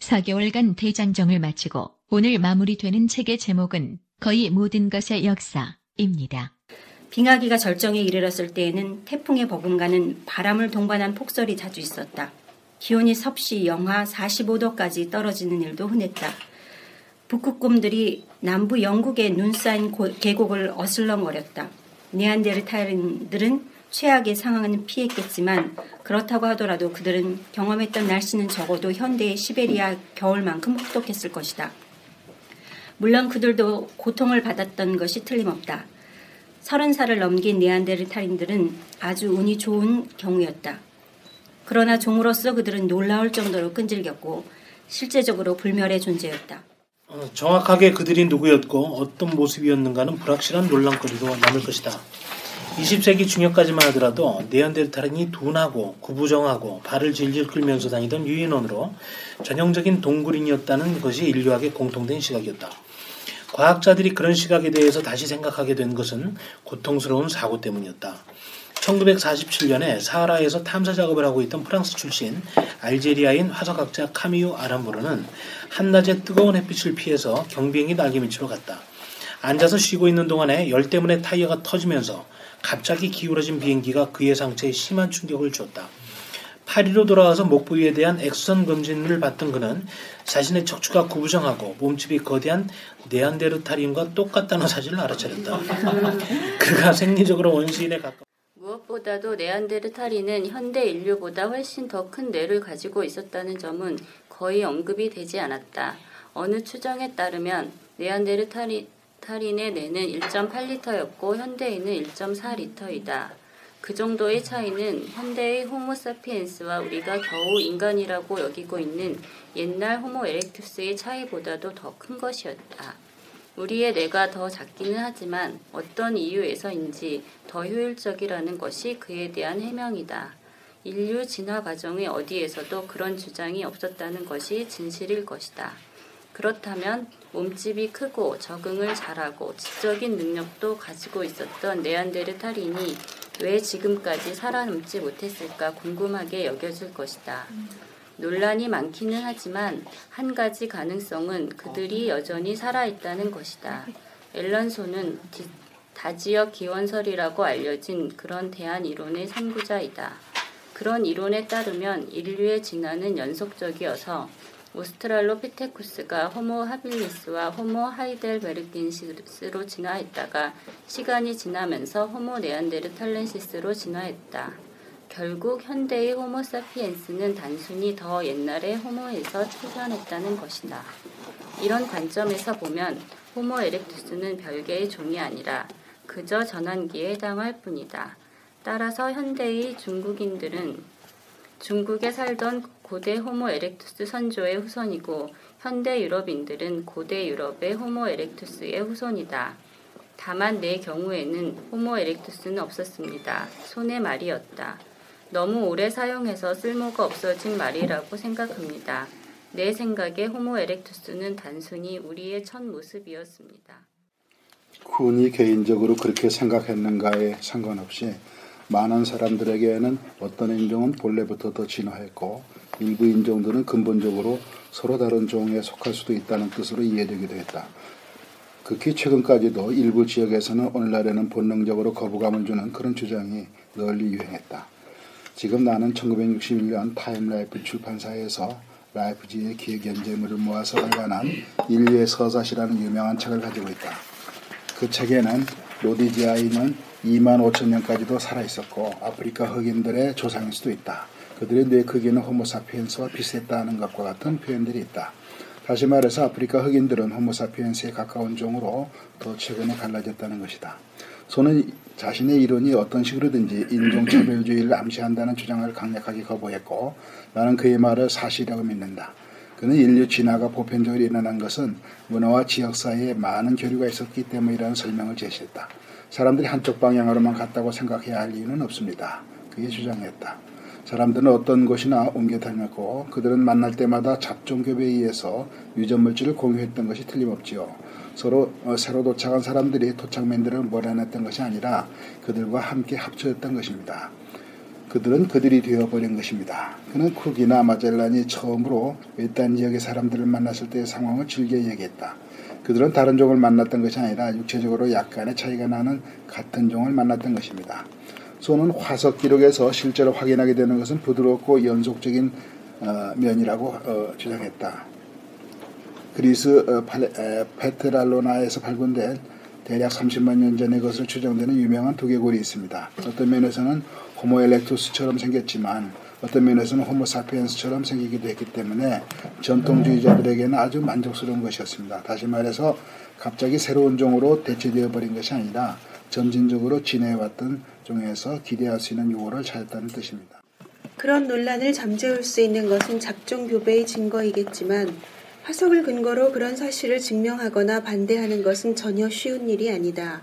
4개월간 대장정을 마치고 오늘 마무리되는 책의 제목은 거의 모든 것의 역사입니다. 빙하기가 절정에 이르렀을 때에는 태풍에 버금가는 바람을 동반한 폭설이 자주 있었다. 기온이 섭씨 영하 45도까지 떨어지는 일도 흔했다. 북극곰들이 남부 영국의 눈 쌓인 고- 계곡을 어슬렁거렸다. 네안데르탈인들은 최악의 상황은 피했겠지만 그렇다고 하더라도 그들은 경험했던 날씨는 적어도 현대의 시베리아 겨울만큼 혹독했을 것이다. 물론 그들도 고통을 받았던 것이 틀림없다. 서른 살을 넘긴 네안데르탈인들은 아주 운이 좋은 경우였다. 그러나 종으로서 그들은 놀라울 정도로 끈질겼고 실제적으로 불멸의 존재였다. 어, 정확하게 그들이 누구였고 어떤 모습이었는가는 불확실한 논란거리로 남을 것이다. 20세기 중엽까지만 하더라도 네안데르탈인이 둔하고 구부정하고 발을 질질 끌면서 다니던 유인원으로 전형적인 동굴인이었다는 것이 인류학의 공통된 시각이었다. 과학자들이 그런 시각에 대해서 다시 생각하게 된 것은 고통스러운 사고 때문이었다. 1947년에 사하라에서 탐사 작업을 하고 있던 프랑스 출신 알제리아인 화석학자 카미유 아람보르는 한낮에 뜨거운 햇빛을 피해서 경비행기 날개 밑으로 갔다. 앉아서 쉬고 있는 동안에 열 때문에 타이어가 터지면서 갑자기 기울어진 비행기가 그의 상체에 심한 충격을 줬다. 파리로 돌아와서 목 부위에 대한 엑선 검진을 받던 그는 자신의 척추가 구부정하고 몸집이 거대한 네안데르탈인과 똑같다는 사실을 알아차렸다. 그가 생리적으로 원시인에 가까 무엇보다도 네안데르탈인은 현대 인류보다 훨씬 더 큰 뇌를 가지고 있었다는 점은 거의 언급이 되지 않았다. 어느 추정에 따르면 네안데르탈인의 뇌는 1.8리터였고 현대인은 1.4리터이다. 그 정도의 차이는 현대의 호모사피엔스와 우리가 겨우 인간이라고 여기고 있는 옛날 호모 에렉투스의 차이보다도 더 큰 것이었다. 우리의 뇌가 더 작기는 하지만 어떤 이유에서인지 더 효율적이라는 것이 그에 대한 해명이다. 인류 진화 과정의 어디에서도 그런 주장이 없었다는 것이 진실일 것이다. 그렇다면 몸집이 크고 적응을 잘하고 지적인 능력도 가지고 있었던 네안데르탈인이 왜 지금까지 살아남지 못했을까 궁금하게 여겨질 것이다. 논란이 많기는 하지만 한 가지 가능성은 그들이 여전히 살아있다는 것이다. 앨런소는 디- 다지역 기원설이라고 알려진 그런 대한 이론의 선구자이다. 그런 이론에 따르면 인류의 진화는 연속적이어서 오스트랄로피테쿠스가 호모 하빌리스와 호모 하이델베르겐시스로 진화했다가 시간이 지나면서 호모 네안데르탈렌시스로 진화했다. 결국 현대의 호모 사피엔스는 단순히 더 옛날의 호모에서 출현했다는 것이다. 이런 관점에서 보면 호모 에렉투스는 별개의 종이 아니라 그저 전환기에 해당할 뿐이다. 따라서 현대의 중국인들은 중국에 살던 고대 호모 에렉투스 선조의 후손이고 현대 유럽인들은 고대 유럽의 호모 에렉투스의 후손이다. 다만 내 경우에는 호모 에렉투스는 없었습니다. 손의 말이었다. 너무 오래 사용해서 쓸모가 없어진 말이라고 생각합니다. 내 생각에 호모 에렉투스는 단순히 우리의 첫 모습이었습니다. 군이 개인적으로 그렇게 생각했는가에 상관없이 많은 사람들에게는 어떤 인종은 본래부터 더 진화했고 일부 인종들은 근본적으로 서로 다른 종에 속할 수도 있다는 뜻으로 이해되기도 했다. 극히 최근까지도 일부 지역에서는 오늘날에는 본능적으로 거부감을 주는 그런 주장이 널리 유행했다. 지금 나는 1961년 타임라이프 출판사에서 라이프지의 기획 연재물을 모아서 발간한 인류의 서사시라는 유명한 책을 가지고 있다. 그 책에는 로디지아인은 2만 5천 년까지도 살아 있었고 아프리카 흑인들의 조상일 수도 있다. 그들의 뇌 크기는 호모사피엔스와 비슷했다는 것과 같은 표현들이 있다. 다시 말해서 아프리카 흑인들은 호모사피엔스에 가까운 종으로 더 최근에 갈라졌다는 것이다. 소는 자신의 이론이 어떤 식으로든지 인종차별주의를 암시한다는 주장을 강력하게 거부했고 나는 그의 말을 사실이라고 믿는다. 그는 인류 진화가 보편적으로 일어난 것은 문화와 지역 사이에 많은 교류가 있었기 때문이라는 설명을 제시했다. 사람들이 한쪽 방향으로만 갔다고 생각해야 할 이유는 없습니다. 그게 주장했다. 사람들은 어떤 곳이나 옮겨 다녔고 그들은 만날 때마다 잡종교배에 의해서 유전물질을 공유했던 것이 틀림없지요. 서로 어, 새로 도착한 사람들이 도착맨들을 몰아냈던 것이 아니라 그들과 함께 합쳐졌던 것입니다. 그들은 그들이 되어버린 것입니다. 그는 쿡이나 마젤란이 처음으로 외딴 지역의 사람들을 만났을 때의 상황을 즐겨 얘기했다. 그들은 다른 종을 만났던 것이 아니라 육체적으로 약간의 차이가 나는 같은 종을 만났던 것입니다. 소는 화석 기록에서 실제로 확인하게 되는 것은 부드럽고 연속적인 어, 면이라고 어, 주장했다. 그리스 어, 페트랄로나에서 발견된 대략 30만 년 전의 것으로 추정되는 유명한 두개골이 있습니다. 어떤 면에서는 호모 엘렉투스처럼 생겼지만 어떤 면에서는 호모 사피엔스처럼 생기기도 했기 때문에 전통주의자들에게는 아주 만족스러운 것이었습니다. 다시 말해서 갑자기 새로운 종으로 대체되어 버린 것이 아니라 점진적으로 진해왔던 종에서 기대할 수 있는 요구를 찾았다는 뜻입니다. 그런 논란을 잠재울 수 있는 것은 작종 교배의 증거이겠지만 화석을 근거로 그런 사실을 증명하거나 반대하는 것은 전혀 쉬운 일이 아니다.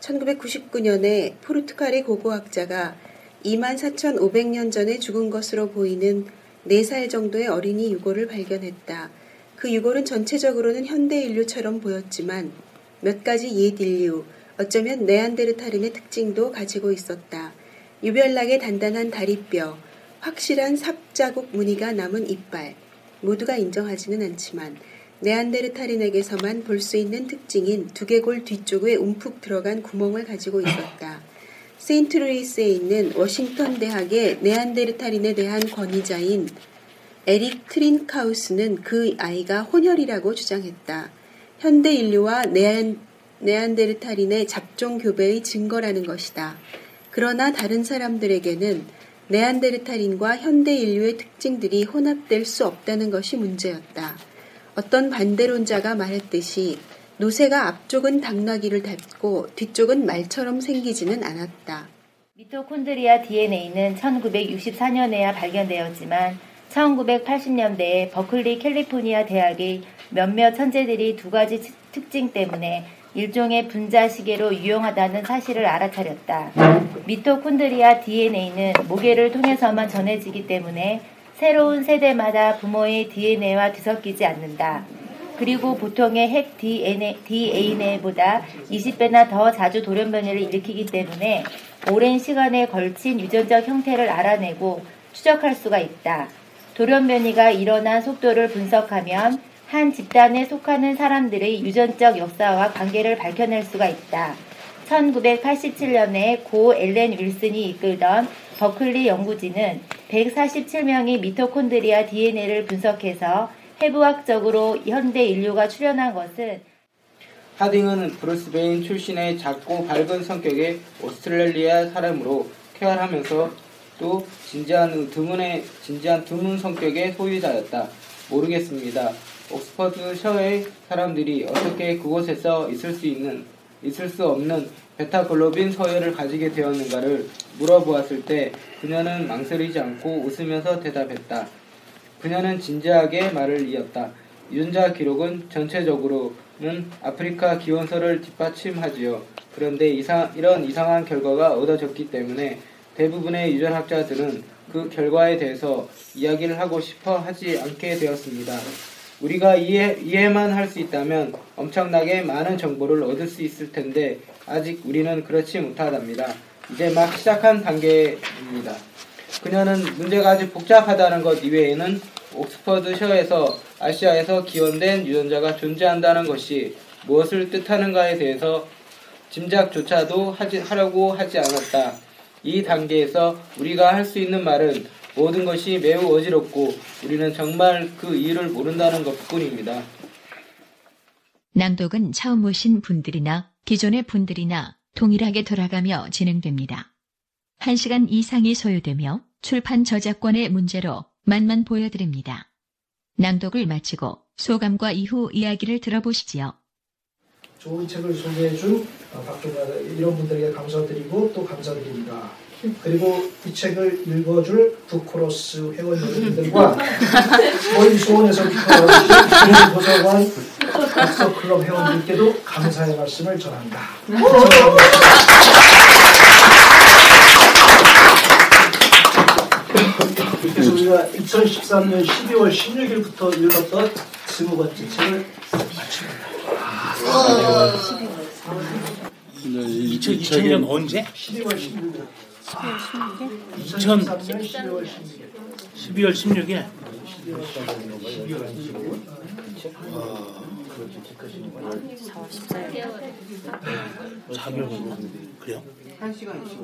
1999년에 포르투갈의 고고학자가 24,500년 전에 죽은 것으로 보이는 4살 정도의 어린이 유골을 발견했다. 그 유골은 전체적으로는 현대 인류처럼 보였지만 몇 가지 옛 인류, 어쩌면 네안데르탈인의 특징도 가지고 있었다. 유별나게 단단한 다리뼈, 확실한 삽자국 무늬가 남은 이빨, 모두가 인정하지는 않지만 네안데르탈인에게서만 볼 수 있는 특징인 두개골 뒤쪽에 움푹 들어간 구멍을 가지고 있었다. 세인트루이스에 있는 워싱턴 대학의 네안데르탈인에 대한 권위자인 에릭 트린카우스는 그 아이가 혼혈이라고 주장했다. 현대 인류와 네안, 네안데르탈인의 잡종 교배의 증거라는 것이다. 그러나 다른 사람들에게는 네안데르탈인과 현대 인류의 특징들이 혼합될 수 없다는 것이 문제였다. 어떤 반대론자가 말했듯이 노새가 앞쪽은 당나귀를 닮고 뒤쪽은 말처럼 생기지는 않았다. 미토콘드리아 DNA는 1964년에야 발견되었지만 1980년대에 버클리 캘리포니아 대학의 몇몇 천재들이 두 가지 특징 때문에 일종의 분자 시계로 유용하다는 사실을 알아차렸다. 미토콘드리아 DNA는 모계를 통해서만 전해지기 때문에 새로운 세대마다 부모의 DNA와 뒤섞이지 않는다. 그리고 보통의 핵 DNA, DNA보다 20배나 더 자주 돌연 변이를 일으키기 때문에 오랜 시간에 걸친 유전적 형태를 알아내고 추적할 수가 있다. 돌연 변이가 일어난 속도를 분석하면 한 집단에 속하는 사람들의 유전적 역사와 관계를 밝혀낼 수가 있다. 1987년에 고 엘렌 윌슨이 이끌던 버클리 연구진은 147명의 미토콘드리아 DNA를 분석해서 해부학적으로 현대 인류가 출현한 것은 하딩은 브루스베인 출신의 작고 밝은 성격의 오스트레일리아 사람으로 쾌활하면서 또 진지한 드문의 진지한 드문 성격의 소유자였다. 모르겠습니다. 옥스퍼드 셔의 사람들이 어떻게 그곳에서 있을 수 있는 있을 수 없는 베타글로빈 서열을 가지게 되었는가를 물어보았을 때 그녀는 망설이지 않고 웃으면서 대답했다. 그녀는 진지하게 말을 이었다. 유전자 기록은 전체적으로는 아프리카 기원서를 뒷받침하지요. 그런데 이상, 이런 이상한 결과가 얻어졌기 때문에 대부분의 유전학자들은 그 결과에 대해서 이야기를 하고 싶어 하지 않게 되었습니다. 우리가 이해, 이해만 할 수 있다면 엄청나게 많은 정보를 얻을 수 있을 텐데 아직 우리는 그렇지 못하답니다. 이제 막 시작한 단계입니다. 그녀는 문제가 아주 복잡하다는 것 이외에는 옥스퍼드셔에서 아시아에서 기원된 유전자가 존재한다는 것이 무엇을 뜻하는가에 대해서 짐작조차도 하지, 하려고 하지 않았다. 이 단계에서 우리가 할 수 있는 말은 모든 것이 매우 어지럽고 우리는 정말 그 이유를 모른다는 것뿐입니다. 낭독은 처음 오신 분들이나 기존의 분들이나 동일하게 돌아가며 진행됩니다. 1시간 이상이 소요되며 출판 저작권의 문제로 만만 보여드립니다. 낭독을 마치고 소감과 이후 이야기를 들어보시지요. 좋은 책을 소개해준 어, 박종가 이런 분들에게 감사드리고 또 감사드립니다. 그리고 이 책을 읽어줄 북코러스 회원 여러분들과 저희 수원에서부터 주민 도서관 독서클럽 회원들께도 감사의 말씀을 전합니다. 그래서 우리가 2013년 12월 16일부터 읽었던 20번째 책을 마칩니다. 2000년 언제? 12월 16일. 2000 12월 16일. 12월 16일. 12월 16일. 사개월 그래요? 한 시간이죠.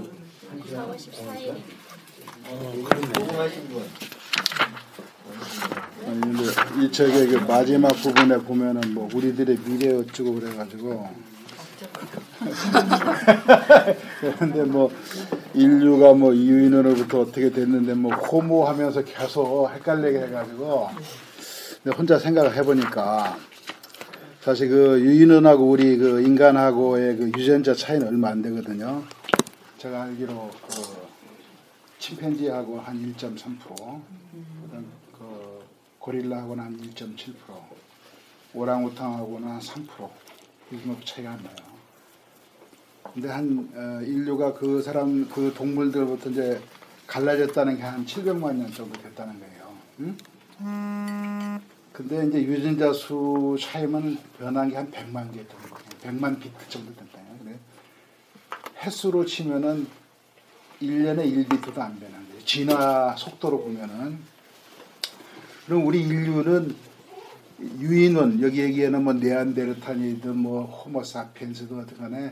4월 14일. 어. 아니 근데 이 책의 그 마지막 부분에 보면은 뭐 우리들의 미래 어쩌고 그래가지고 그런데 뭐 인류가 뭐 유인원으로부터 어떻게 됐는데 뭐 호모하면서 계속 헷갈리게 해가지고 근데 혼자 생각을 해보니까 사실 그 유인원하고 우리 그 인간하고의 그 유전자 차이는 얼마 안 되거든요. 제가 알기로 그 침팬지하고 한 1.3%, 그다음 그 고릴라하고는 한 1.7%, 오랑우탕하고는 한 3%, 이 정도 차이가 안 나요. 근데 한 어, 인류가 그 사람 그 동물들부터 이제 갈라졌다는 게 한 700만 년 정도 됐다는 거예요. 응? 근데 이제 유전자 수 차이만 변한 게 한 100만 개 정도, 100만 비트 정도 된다요. 그래 횟수로 치면은 1년에 1비트도 안 되는 거예요. 진화 속도로 보면은. 그럼 우리 인류는 유인원, 여기 얘기에는 뭐 네안데르탈이든 뭐 호모사피엔스든 어떻게 간에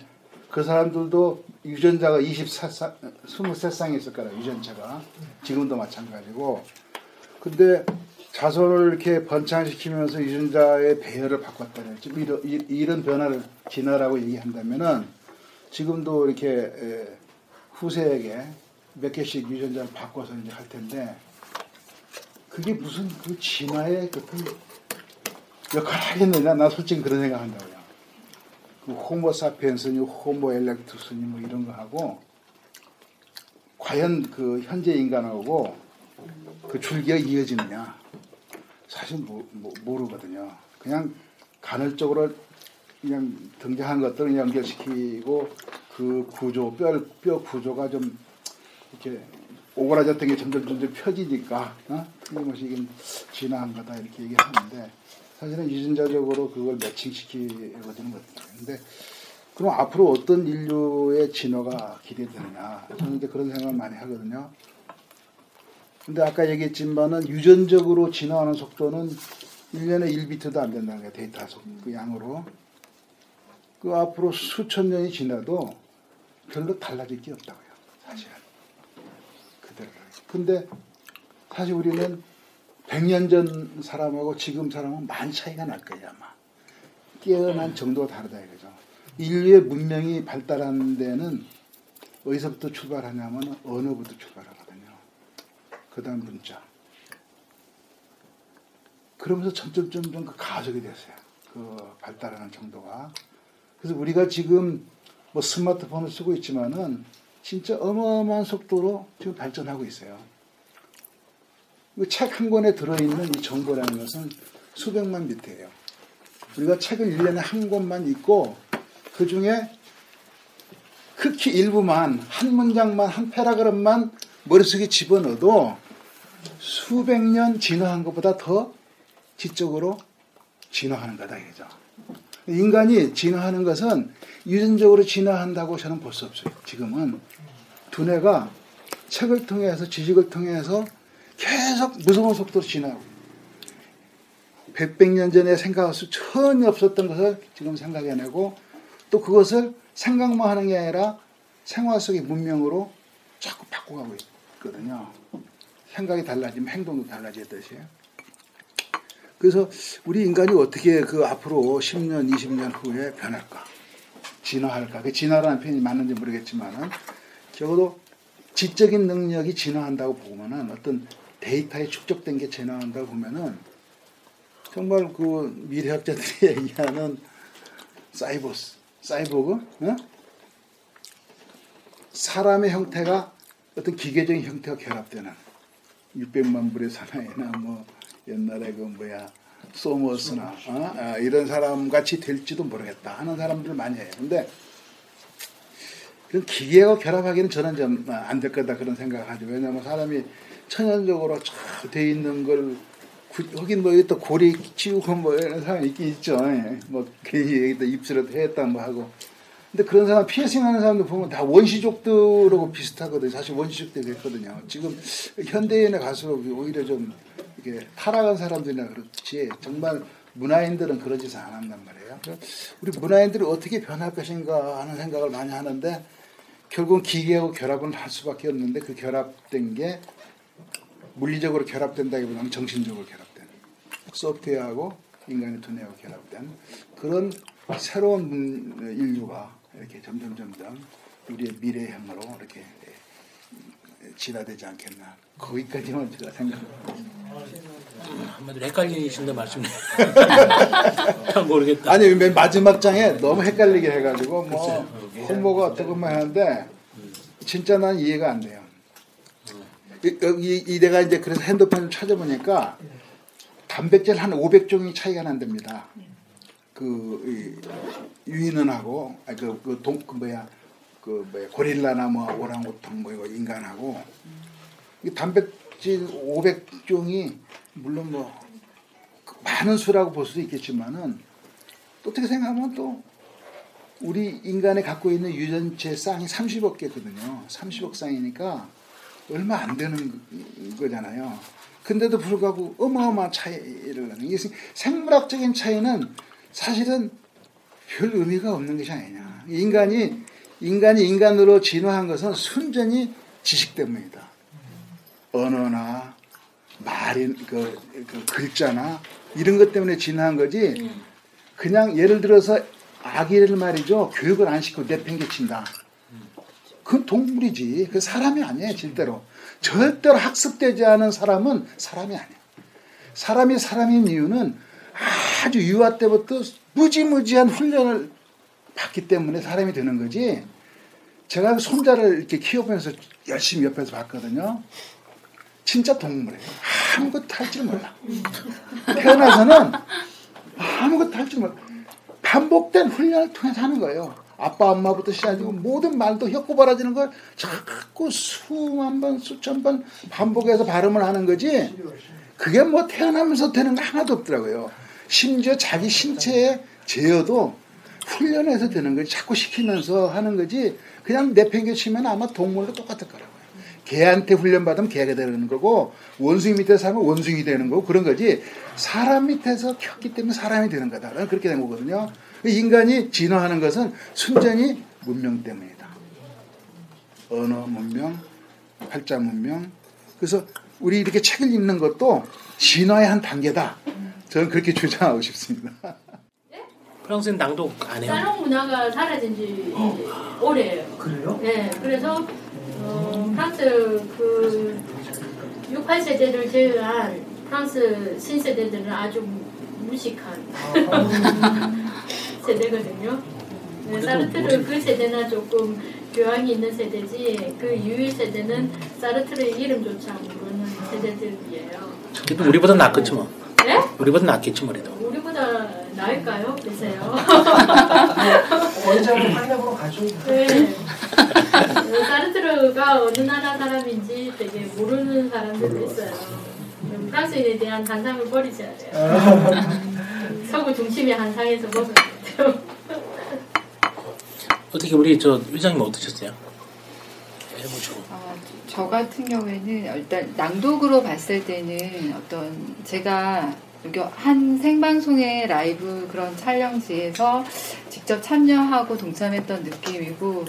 그 사람들도 유전자가 24쌍, 23쌍이 있을 거라, 유전자가. 지금도 마찬가지고. 근데 자손을 이렇게 번창시키면서 유전자의 배열을 바꿨다는 지금 이런, 이- 이런 변화를 진화라고 얘기한다면은 지금도 이렇게 에, 후세에게 몇 개씩 유전자를 바꿔서 이제 할 텐데 그게 무슨 그 진화의 그 역할을 하겠느냐 나 솔직히 그런 생각한다고요. 그 호모 사피엔스니 호모 엘렉투스니 뭐 이런 거 하고 과연 그 현재 인간하고 그 줄기가 이어지느냐 사실 모, 모, 모르거든요. 그냥 간헐적으로 그냥 등장한 것들을 연결시키고 그 구조 뼈, 뼈 구조가 좀 이렇게 오그라졌던 게 점점 점점 펴지니까 어? 틀림없이 이게 진화한 거다 이렇게 얘기하는데 사실은 유전자적으로 그걸 매칭시키거든요. 근데 그럼 앞으로 어떤 인류의 진화가 기대되느냐 저는 이제 그런 생각을 많이 하거든요. 근데 아까 얘기했지만은 유전적으로 진화하는 속도는 1년에 1비트도 안 된다는 거예요. 데이터 속, 그 양으로. 그 앞으로 수천 년이 지나도 별로 달라질 게 없다고요. 사실은. 그대로. 근데 사실 우리는 100년 전 사람하고 지금 사람은 많이 차이가 날 거예요, 아마. 깨어난 정도가 다르다 이거죠. 인류의 문명이 발달한 데는 어디서부터 출발하냐면 언어부터 출발하거든요. 그 다음 문자. 그러면서 점점 점점 그 가속이 됐어요. 그 발달하는 정도가. 그래서 우리가 지금 뭐 스마트폰을 쓰고 있지만은 진짜 어마어마한 속도로 지금 발전하고 있어요. 책 한 권에 들어있는 이 정보라는 것은 수백만 비트예요. 우리가 책을 1년에 한 권만 읽고 그 중에 극히 일부만 한 문장만 한 패러그램만 머릿속에 집어넣어도 수백 년 진화한 것보다 더 지적으로 진화하는 거다 이거죠. 인간이 진화하는 것은 유전적으로 진화한다고 저는 볼 수 없어요. 지금은 두뇌가 책을 통해서 지식을 통해서 계속 무서운 속도로 진화하고 백백 년 전에 생각할 수 전혀 없었던 것을 지금 생각해내고 또 그것을 생각만 하는 게 아니라 생활 속의 문명으로 자꾸 바꿔가고 있거든요. 생각이 달라지면 행동도 달라지듯이. 그래서 우리 인간이 어떻게 그 앞으로 10년, 20년 후에 변할까? 진화할까? 그 진화라는 표현이 맞는지 모르겠지만은 적어도 지적인 능력이 진화한다고 보면은 어떤 데이터에 축적된 게 진화한다고 보면은 정말 그 미래학자들이 얘기하는 사이보스, 사이보그, 어? 사람의 형태가 어떤 기계적인 형태가 결합되는 600만 불의 사나이나 뭐 옛날에 그 뭐야 소머스나 어? 아, 이런 사람 같이 될지도 모르겠다 하는 사람들 많이 해요. 근데 그런 기계와 결합하기는 저는 좀 안 될 거다 그런 생각하죠. 왜냐하면 사람이 천연적으로 돼 있는 걸 구- 하긴 뭐 또 고리 치우고 뭐 이런 사람 있긴 있죠. 예. 뭐 괜히 여기다 입술에도 했다 뭐 하고. 근데 그런 사람 피어싱 하는 사람들 보면 다 원시족들하고 비슷하거든요. 사실 원시족들이 그랬거든요. 지금 현대인에 갈수록 오히려 좀 이게 타락한 사람들이나 그렇지 정말 문화인들은 그런 짓을 안 한단 말이에요. 우리 문화인들이 어떻게 변할 것인가 하는 생각을 많이 하는데 결국은 기계하고 결합은 할 수밖에 없는데 그 결합된 게 물리적으로 결합된다기보다는 정신적으로 결합된 소프트웨어하고 인간의 두뇌하고 결합된 그런 새로운 문- 인류가 이렇게 점점 점점 우리의 미래 향으로 이렇게 진화되지 않겠나 거기까지만 제가 생각합니다. 한마디로 헷갈리신다 말씀네. 잘 모르겠다. 아니 맨 마지막 장에 너무 헷갈리게 해가지고 뭐 홍보가 어떻게 만 하는데 진짜 난 이해가 안 돼요. 이, 이, 이 내가 이제 그래서 핸드폰을 찾아보니까 단백질 한 500종이 차이가 난답니다. 그 이, 유인원하고 아니 그그동 그 뭐야 그 뭐야 고릴라나 뭐 오랑우탄 뭐 이거 인간하고 이 단백질 500종이 물론 뭐 많은 수라고 볼 수도 있겠지만은 또 어떻게 생각하면 또 우리 인간이 갖고 있는 유전체 쌍이 30억 개거든요. 30억 쌍이니까 얼마 안 되는 거잖아요. 근데도 불구하고 어마어마한 차이를 나는 이 생물학적인 차이는 사실은 별 의미가 없는 것이 아니냐. 인간이 인간이 인간으로 진화한 것은 순전히 지식 때문이다. 언어나 말인 그, 그 글자나 이런 것 때문에 진화한 거지. 그냥 예를 들어서 아기를 말이죠 교육을 안 시키고 내팽개친다. 그건 동물이지. 그 사람이 아니에요 절대로. 절대로 학습되지 않은 사람은 사람이 아니야. 사람이 사람인 이유는 아주 유아 때부터 무지무지한 훈련을 받기 때문에 사람이 되는 거지. 제가 손자를 이렇게 키워보면서 열심히 옆에서 봤거든요. 진짜 동물이에요. 아무것도 할 줄 몰라. 태어나서는 아무것도 할 줄 몰라. 반복된 훈련을 통해서 하는 거예요. 아빠, 엄마부터 시작하고 모든 말도 혀꼬바라지는 걸 자꾸 수만 번, 수천 번 반복해서 발음을 하는 거지. 그게 뭐 태어나면서 되는 거 하나도 없더라고요. 심지어 자기 신체의 제어도 훈련해서 되는 거지. 자꾸 시키면서 하는 거지. 그냥 내팽개치면 아마 동물도 똑같을 거라고요. 개한테 훈련받으면 개가 되는 거고 원숭이 밑에서 살면 원숭이 되는 거고 그런 거지. 사람 밑에서 켰기 때문에 사람이 되는 거다. 그렇게 된 거거든요. 인간이 진화하는 것은 순전히 문명 때문이다. 언어 문명, 팔자 문명. 그래서 우리 이렇게 책을 읽는 것도 진화의 한 단계다. 저는 그렇게 주장하고 싶습니다. 프랑스는 낭독 안 해요. 살롱 문화가 사라진 지 오래예요. 그래요? 네, 그래서 어, 프랑스 그 6, 8세대를 제외한 프랑스 신세대들은 아주 무식한 세대거든요. 네, 사르트르 그 세대나 조금 교양이 있는 세대지 그 유일 세대는 사르트르의 이름조차 모르는 세대들이에요. 그래도 우리보다 낫겠지 뭐. 네? 우리보다 낫겠지 뭐래도. 우리보다 나을까요? 글쎄요. 언제부터 한국으로 가죠? 네. 어, 사르트르가 어느 나라 사람인지 되게 모르는 사람들도 있어요. 프랑스인에 대한 한상을 버리셔야 돼요. 서구 중심의 한상에서 돼요. 어떻게 우리 저 회장님 어떠셨어요? 해보시고. 저 같은 경우에는 일단 낭독으로 봤을 때는 어떤 제가 한 생방송의 라이브 그런 촬영지에서 직접 참여하고 동참했던 느낌이고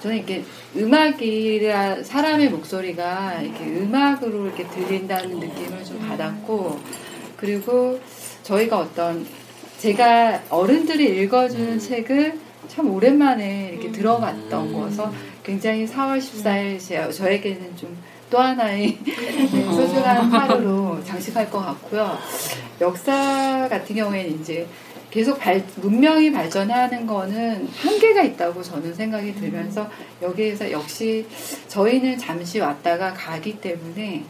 저는 이렇게 음악이라 사람의 목소리가 이렇게 음악으로 이렇게 들린다는 느낌을 좀 받았고 그리고 저희가 어떤 제가 어른들이 읽어주는 책을 참 오랜만에 이렇게 들어봤던 거서 굉장히 4월 14일 제- 저에게는 좀 또 하나의 네, 소중한 하루로 장식할 것 같고요. 역사 같은 경우에는 이제 계속 발, 문명이 발전하는 거는 한계가 있다고 저는 생각이 들면서 여기에서 역시 저희는 잠시 왔다가 가기 때문에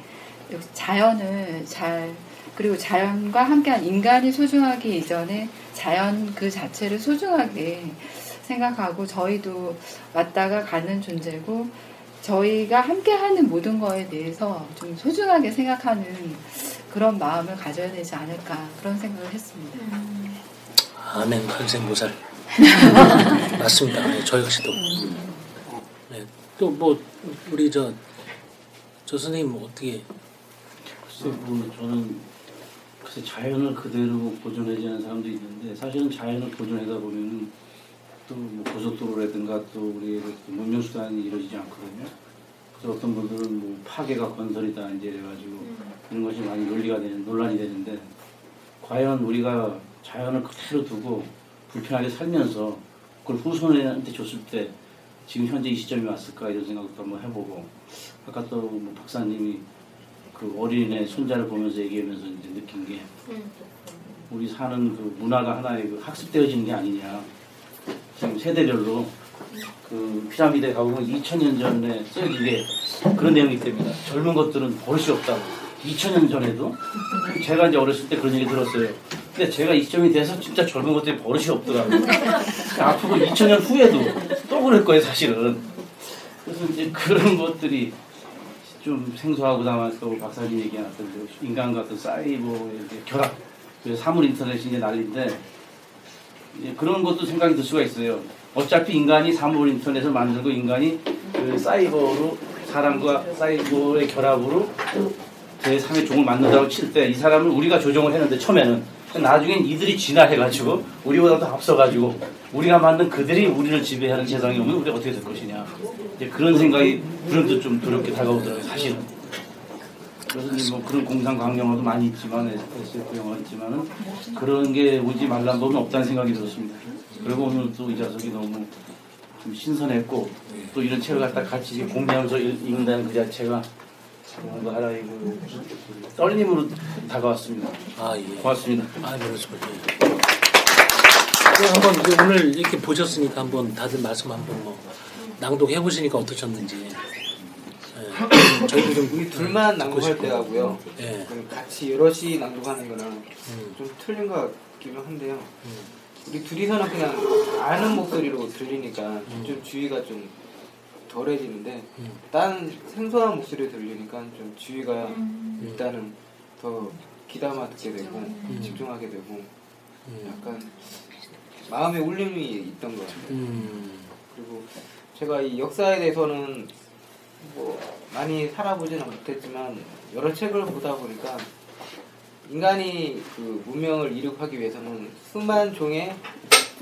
자연을 잘 그리고 자연과 함께한 인간이 소중하기 이전에 자연 그 자체를 소중하게 생각하고 저희도 왔다가 가는 존재고 저희가 함께하는 모든 거에 대해서 좀 소중하게 생각하는 그런 마음을 가져야 되지 않을까 그런 생각을 했습니다. 아멘 환생보살 맞습니다. 네, 저 역시도 네, 또뭐 우리 저저 선생님 뭐 어떻게 글쎄 뭐 저는 글쎄 자연을 그대로 보존하자는 사람도 있는데 사실은 자연을 보존하다 보면은 또뭐 고속도로라든가 또 우리 문명 수단이 이루어지지 않거든요. 그래서 어떤 분들은 뭐 파괴가 건설이다 이제 이래가지고 이런 것이 많이 논리가 되는 논란이 되는데 과연 우리가 자연을 그대로 두고 불편하게 살면서 그걸 후손한테 줬을 때 지금 현재 이 시점이 왔을까 이런 생각도 한번 해보고 아까 또 뭐 박사님이 그 어린애 손자를 보면서 얘기하면서 이제 느낀 게 우리 사는 그 문화가 하나의 그 학습되어지는 게 아니냐 지금 세대별로 그 피라미드에 가보면 2000년 전에 쓰여지게 그런 내용이 있답니다. 젊은 것들은 버릇이 없다고. 2000년 전에도 제가 이제 어렸을 때 그런 얘기 들었어요. 근데 제가 이 시점이 돼서 진짜 젊은 것들이 버릇이 없더라고요. 앞으로 2000년 후에도 또 그럴 거예요, 사실은. 그래서 이제 그런 것들이 좀 생소하고 남아서 박사님 얘기했던 그 인간과 어떤 사이버의 이제 결합. 그래서 사물 인터넷이 이제 난리인데 이제 그런 것도 생각이 들 수가 있어요. 어차피 인간이 사물 인터넷을 만들고 인간이 그 사이버로 사람과 사이버의 결합으로 제3의 종을 만든다고 칠 때 이 사람을 우리가 조종을 했는데 처음에는 나중엔 이들이 진화해가지고 우리보다 더 앞서가지고 우리가 만든 그들이 우리를 지배하는 세상이 오면 우리가 어떻게 될 것이냐 이제 그런 생각이 그런데 좀 두렵게 다가오더라고요 사실은 그래서 이제 뭐 그런 공상 강영화도 많이 있지만 SF 영화 있지만은 그런 게 오지 말란 법은 없다는 생각이 들었습니다. 그리고 오늘 또 이 자석이 너무 좀 신선했고 또 이런 책을 갖다 같이 공유하면서 읽- 읽는다는 그 자체가 뭔가 하나의 그 떨림으로 다가왔습니다. 아 예. 고맙습니다. 아 그렇습니다. 그럼 한번 이제 오늘 이렇게 보셨으니까 한번 다들 말씀 한번 뭐 낭독해 보시니까 어떠셨는지. 예. 저희도 좀 우리 둘만 낭독할 싶고. 때 하고요. 예. 그 같이 여럿이 낭독하는 거는 음. 좀 틀린 것 같기도 한데요. 우리 둘이서는 그냥 아는 목소리로 들리니까 음. 좀 주의가 좀 덜해지는데 딴 생소한 목소리 들리니까 좀 주의가 일단은 더 귀담아 듣게 되고 음. 집중하게 되고 약간 마음의 울림이 있던 것 같아요. 음. 그리고 제가 이 역사에 대해서는 뭐 많이 살아보지는 못했지만 여러 책을 보다 보니까 인간이 그 문명을 이룩하기 위해서는 수만 종의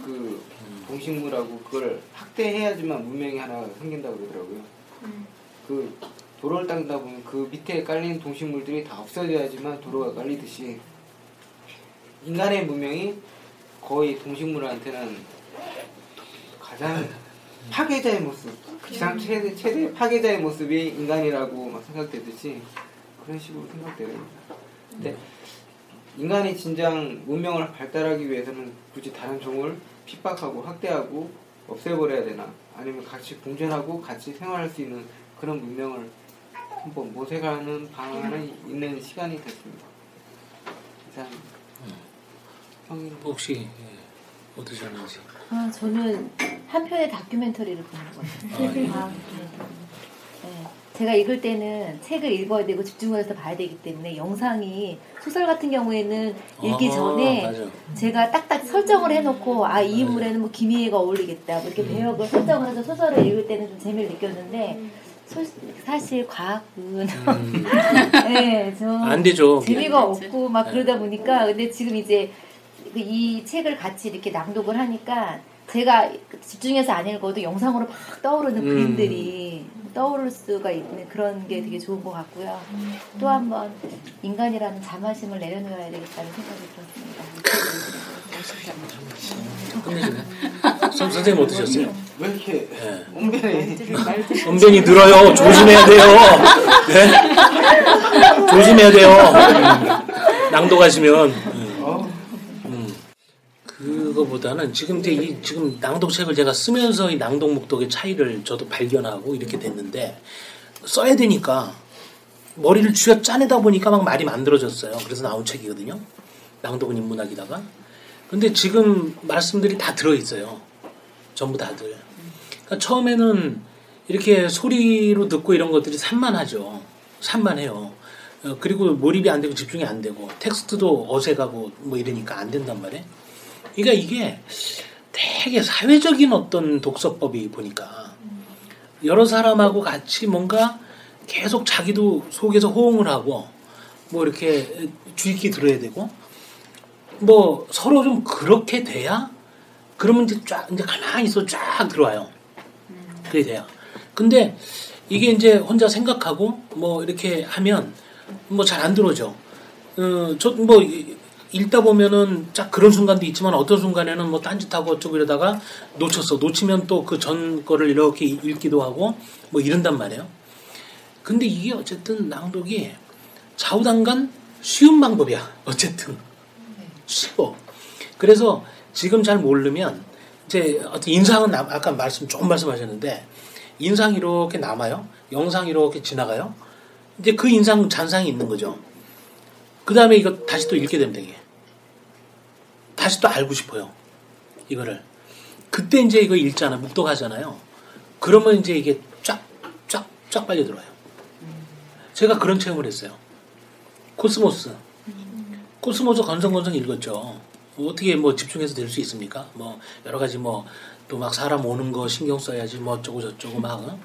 그 동식물하고 그걸 학대해야지만 문명이 하나 생긴다고 그러더라고요. 그 도로를 닦다 보면 그 밑에 깔린 동식물들이 다 없어져야지만 도로가 깔리듯이 인간의 문명이 거의 동식물한테는 가장 파괴자의 모습, 가장 최대, 최대 파괴자의 모습이 인간이라고 막 생각되듯이 그런 식으로 겁니다. 근데 인간이 진정 문명을 발달하기 위해서는 굳이 다른 종을 핍박하고 학대하고 없애버려야 되나 아니면 같이 공존하고 같이 생활할 수 있는 그런 문명을 한번 모색하는 방안이 있는 시간이 됐습니다. 이상 형님 혹시 예, 어떠셨는지. 아, 저는 한 편의 다큐멘터리를 보는 것 같아요. 아, 예. 아, 네. 네. 제가 읽을 때는 책을 읽어야 되고 집중해서 봐야 되기 때문에 영상이 소설 같은 경우에는 읽기 아, 전에 맞아. 제가 딱딱 설정을 해놓고 아 이 인물에는 뭐 김희애가 어울리겠다 뭐 이렇게 배역을 설정을 해서 소설을 읽을 때는 좀 재미를 느꼈는데 소- 사실 과학은 네, 좀 음. 안 되죠. 재미가. 없고 막 네. 그러다 보니까 근데 지금 이제 그이 책을 같이 이렇게 낭독을 하니까 제가 집중해서 안 읽어도 영상으로 막 떠오르는 음. 그림들이 떠오를 수가 있는 그런 게 되게 좋은 것 같고요. 또 한번 인간이라는 자만심을 내려놓아야 되겠다는 생각이 들었습니다. 끝내주네. 선, 선생님 어떠셨어요? 왜 이렇게 예. 웅변이 은변이 늘어요. 조심해야 돼요. 네? 조심해야 돼요. 음, 낭독하시면. 음. 그거보다는 지금 이제 이 지금 낭독책을 제가 쓰면서 이 낭독 목독의 차이를 저도 발견하고 이렇게 됐는데 써야 되니까 머리를 쥐어 짜내다 보니까 막 말이 만들어졌어요. 그래서 나온 책이거든요. 낭독은 인문학이다가. 근데 지금 말씀들이 다 들어있어요. 전부 다들. 그러니까 처음에는 이렇게 소리로 듣고 이런 것들이 산만하죠. 산만해요. 어, 그리고 몰입이 안 되고 집중이 안 되고 텍스트도 어색하고 뭐 이러니까 안 된단 말이에요. 그러니까 이게 되게 사회적인 어떤 독서법이 보니까 여러 사람하고 같이 뭔가 계속 자기도 속에서 호응을 하고 뭐 이렇게 깊게 들어야 되고 뭐 서로 좀 그렇게 돼야 그러면 이제 쫙 이제 가만히 있어 쫙 들어와요. 그게 돼요. 근데 이게 이제 혼자 생각하고 뭐 이렇게 하면 뭐 잘 안 들어오죠. 어, 저뭐 읽다 보면은 쫙 그런 순간도 있지만 어떤 순간에는 뭐 딴짓하고 어쩌고 이러다가 놓쳤어. 놓치면 또 그 전 거를 이렇게 읽기도 하고 뭐 이런단 말이에요. 근데 이게 어쨌든 낭독이 좌우당간 쉬운 방법이야. 어쨌든 쉬워. 그래서 지금 잘 모르면 이제 어떤 인상은 남- 아까 말씀 조금 말씀하셨는데 인상이 이렇게 남아요. 영상이 이렇게 지나가요. 이제 그 인상 잔상이 있는 거죠. 그 다음에 이거 다시 또 읽게 되면 되게. 다시 또 알고 싶어요. 이거를. 그때 이제 이거 읽잖아. 묵독하잖아요. 그러면 이제 이게 쫙, 쫙, 쫙 빨려 들어와요. 제가 그런 체험을 했어요. 코스모스. 코스모스 건성건성 읽었죠. 뭐 어떻게 뭐 집중해서 될 수 있습니까? 뭐 여러 가지 뭐 또 막 사람 오는 거 신경 써야지 뭐 어쩌고 저쩌고 막. 어?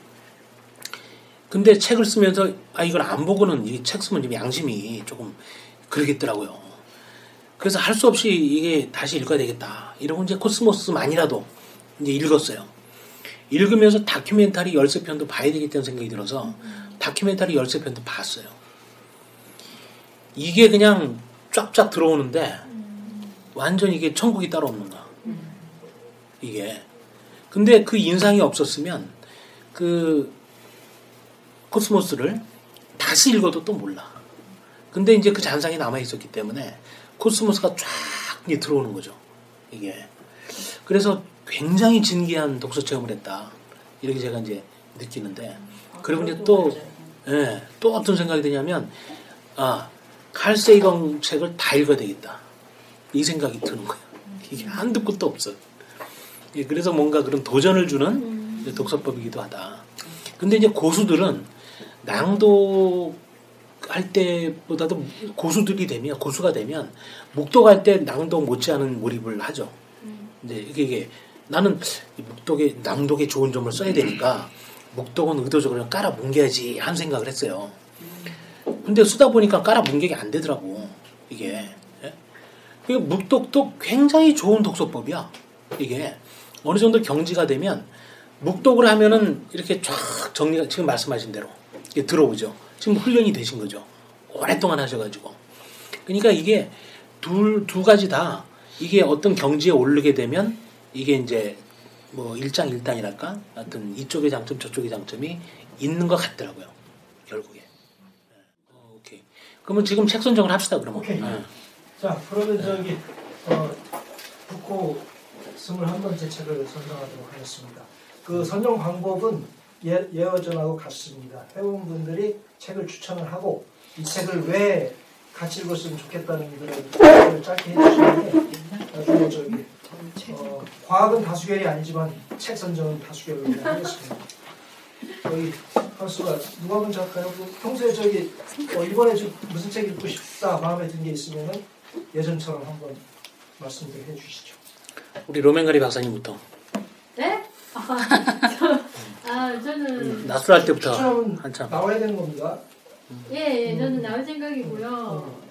근데 책을 쓰면서 아 이걸 안 보고는 이 책 쓰면 좀 양심이 조금 그러겠더라고요. 그래서 할 수 없이 이게 다시 읽어야 되겠다. 이러고 이제 코스모스만이라도 이제 읽었어요. 읽으면서 다큐멘터리 13편도 봐야 되겠다는 생각이 들어서 다큐멘터리 13편도 봤어요. 이게 그냥 쫙쫙 들어오는데 완전 이게 천국이 따로 없는 거야. 이게. 근데 그 인상이 없었으면 그 코스모스를 다시 읽어도 또 몰라. 근데 이제 그 잔상이 남아 있었기 때문에 코스모스가 쫙 이제 들어오는 거죠. 이게. 그래서 굉장히 진기한 독서 체험을 했다. 이렇게 제가 이제 느끼는데. 그리고 이제 또, 예, 또 어떤 생각이 드냐면, 아, 칼세이건 책을 다 읽어야 되겠다. 이 생각이 드는 거예요. 이게 한두 끝도 없어. 예, 그래서 뭔가 그런 도전을 주는 이제 독서법이기도 하다. 근데 이제 고수들은 낭독 할 때보다도 고수들이 되면, 고수가 되면, 묵독할 때 낭독 못지않은 몰입을 하죠. 이제 이게, 이게 나는 이 묵독에, 낭독에 좋은 점을 써야 되니까, 묵독은 의도적으로 깔아 뭉개야지 하는 생각을 했어요. 근데 쓰다 보니까 깔아 뭉개기 안 되더라고, 이게. 예? 그 묵독도 굉장히 좋은 독서법이야. 이게 어느 정도 경지가 되면 묵독을 하면은 이렇게 쫙 정리가 지금 말씀하신 대로 이게 들어오죠. 지금 훈련이 되신 거죠. 오랫동안 하셔가지고. 그러니까 이게 둘, 두 가지 다 이게 어떤 경지에 오르게 되면 이게 이제 뭐 일장일단이랄까? 하여튼 이쪽의 장점 저쪽의 장점이 있는 것 같더라고요. 결국에. 어, 오케이. 그러면 지금 책 선정을 합시다 그러면. 오케이. 예. 자, 그러면 저기 어, 북코 21번째 책을 선정하도록 하겠습니다. 그 선정 방법은 예, 예어전하고 같습니다. 회원분들이 책을 추천을 하고 이 책을 왜 같이 읽었으면 좋겠다는 글을 짧게 해주시는데 나중에 저기 어, 과학은 다수결이 아니지만 책 선정은 다수결로 하겠습니다. 저기 선수가 누가 먼저 할까요? 그 평소에 저기 어, 이번에 좀 무슨 책 읽고 싶다 마음에 든 게 있으면은 예전처럼 한번 말씀 좀 해주시죠. 우리 로맨가리 박사님부터. 네? 아, 저, 아 저는 나술할 때부터 추천은 한참. 나와야 되는 겁니다. 예, 예, 저는 나올 생각이고요.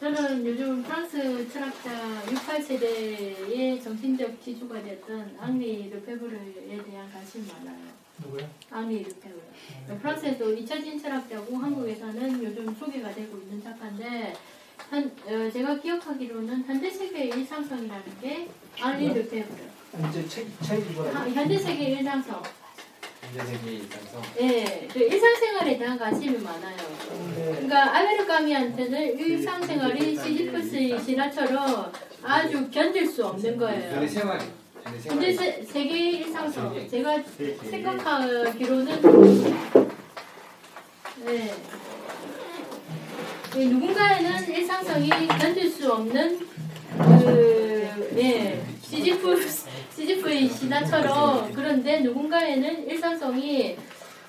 저는 요즘 프랑스 철학자 68세대의 정신적 지주가 됐던 앙리 르페브르에 대한 관심이 많아요. 누구요? 앙리 르페브르. 프랑스에서 잊혀진 철학자고 한국에서는 요즘 소개가 되고 있는 작가인데 한 어, 제가 기억하기로는 현대 세계 일상성이라는 게 알리르 페브르. 이제 책 책이 뭐라? 아, 현대 세계 일상성. 예, 그 일상생활에 대한 관심이 많아요. 그러니까 아메리카미한테는 일상생활이 시지프스의 신화처럼 아주 견딜 수 없는 거예요. 생활. 근데 세, 세계 일상성 제가 생각하기로는 네. 예, 누군가에는 일상성이 견딜 수 없는 그 예, 시지프 시지프의 신화처럼 그런데 누군가에는 일상성이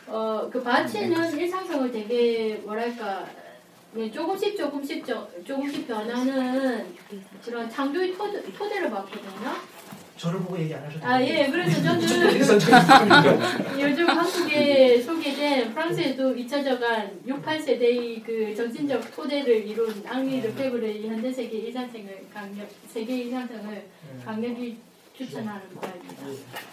어, 그 바치는 일상성을 되게 뭐랄까 예, 조금씩 조금씩 조, 조금씩 변하는 그런 창조의 토대, 토대를 봤거든요. 저를 보고 얘기 안 하셔도 아, 예, 그래서 저는 요즘 한국에 소개된 프랑스에도 잊혀져간 68세대의 그 정신적 토대를 이룬 앙리 르페브르의 현대 세계 일상생을 강력, 세계 일상생을 강력히 추천하는 바입니다.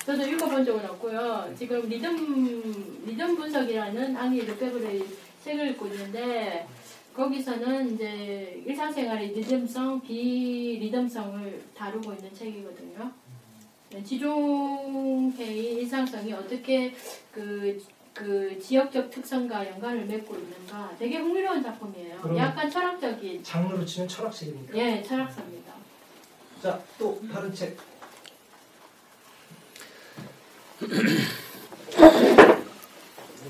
저도 읽어본 적은 없고요. 지금 리듬, 리듬 분석이라는 앙리 르페브르의 책을 읽고 있는데 거기서는 이제 일상생활의 리듬성, 비리듬성을 다루고 있는 책이거든요. 네, 지종회의 일상성이 어떻게 그, 그 지역적 특성과 연관을 맺고 있는가 되게 흥미로운 작품이에요. 약간 철학적인 장르로 치면 철학책입니까? 예 철학서입니다. 자, 또 다른 책.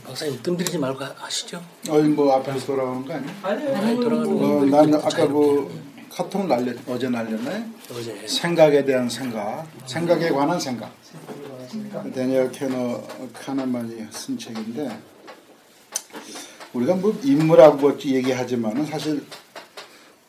박사님 뜸들이지 말고 하시죠. 어이 뭐 앞에서 돌아오는 거 아니야? 아니요. 아니, 돌아가는 거. 어, 나는 아까 그 카톡 날렸 어제 날렸나요? 어제. 생각에 대한 생각, 생각에 관한 생각. 데니얼 캐너 카나만이 쓴 책인데 우리가 뭐 인물하고 얘기하지만은 사실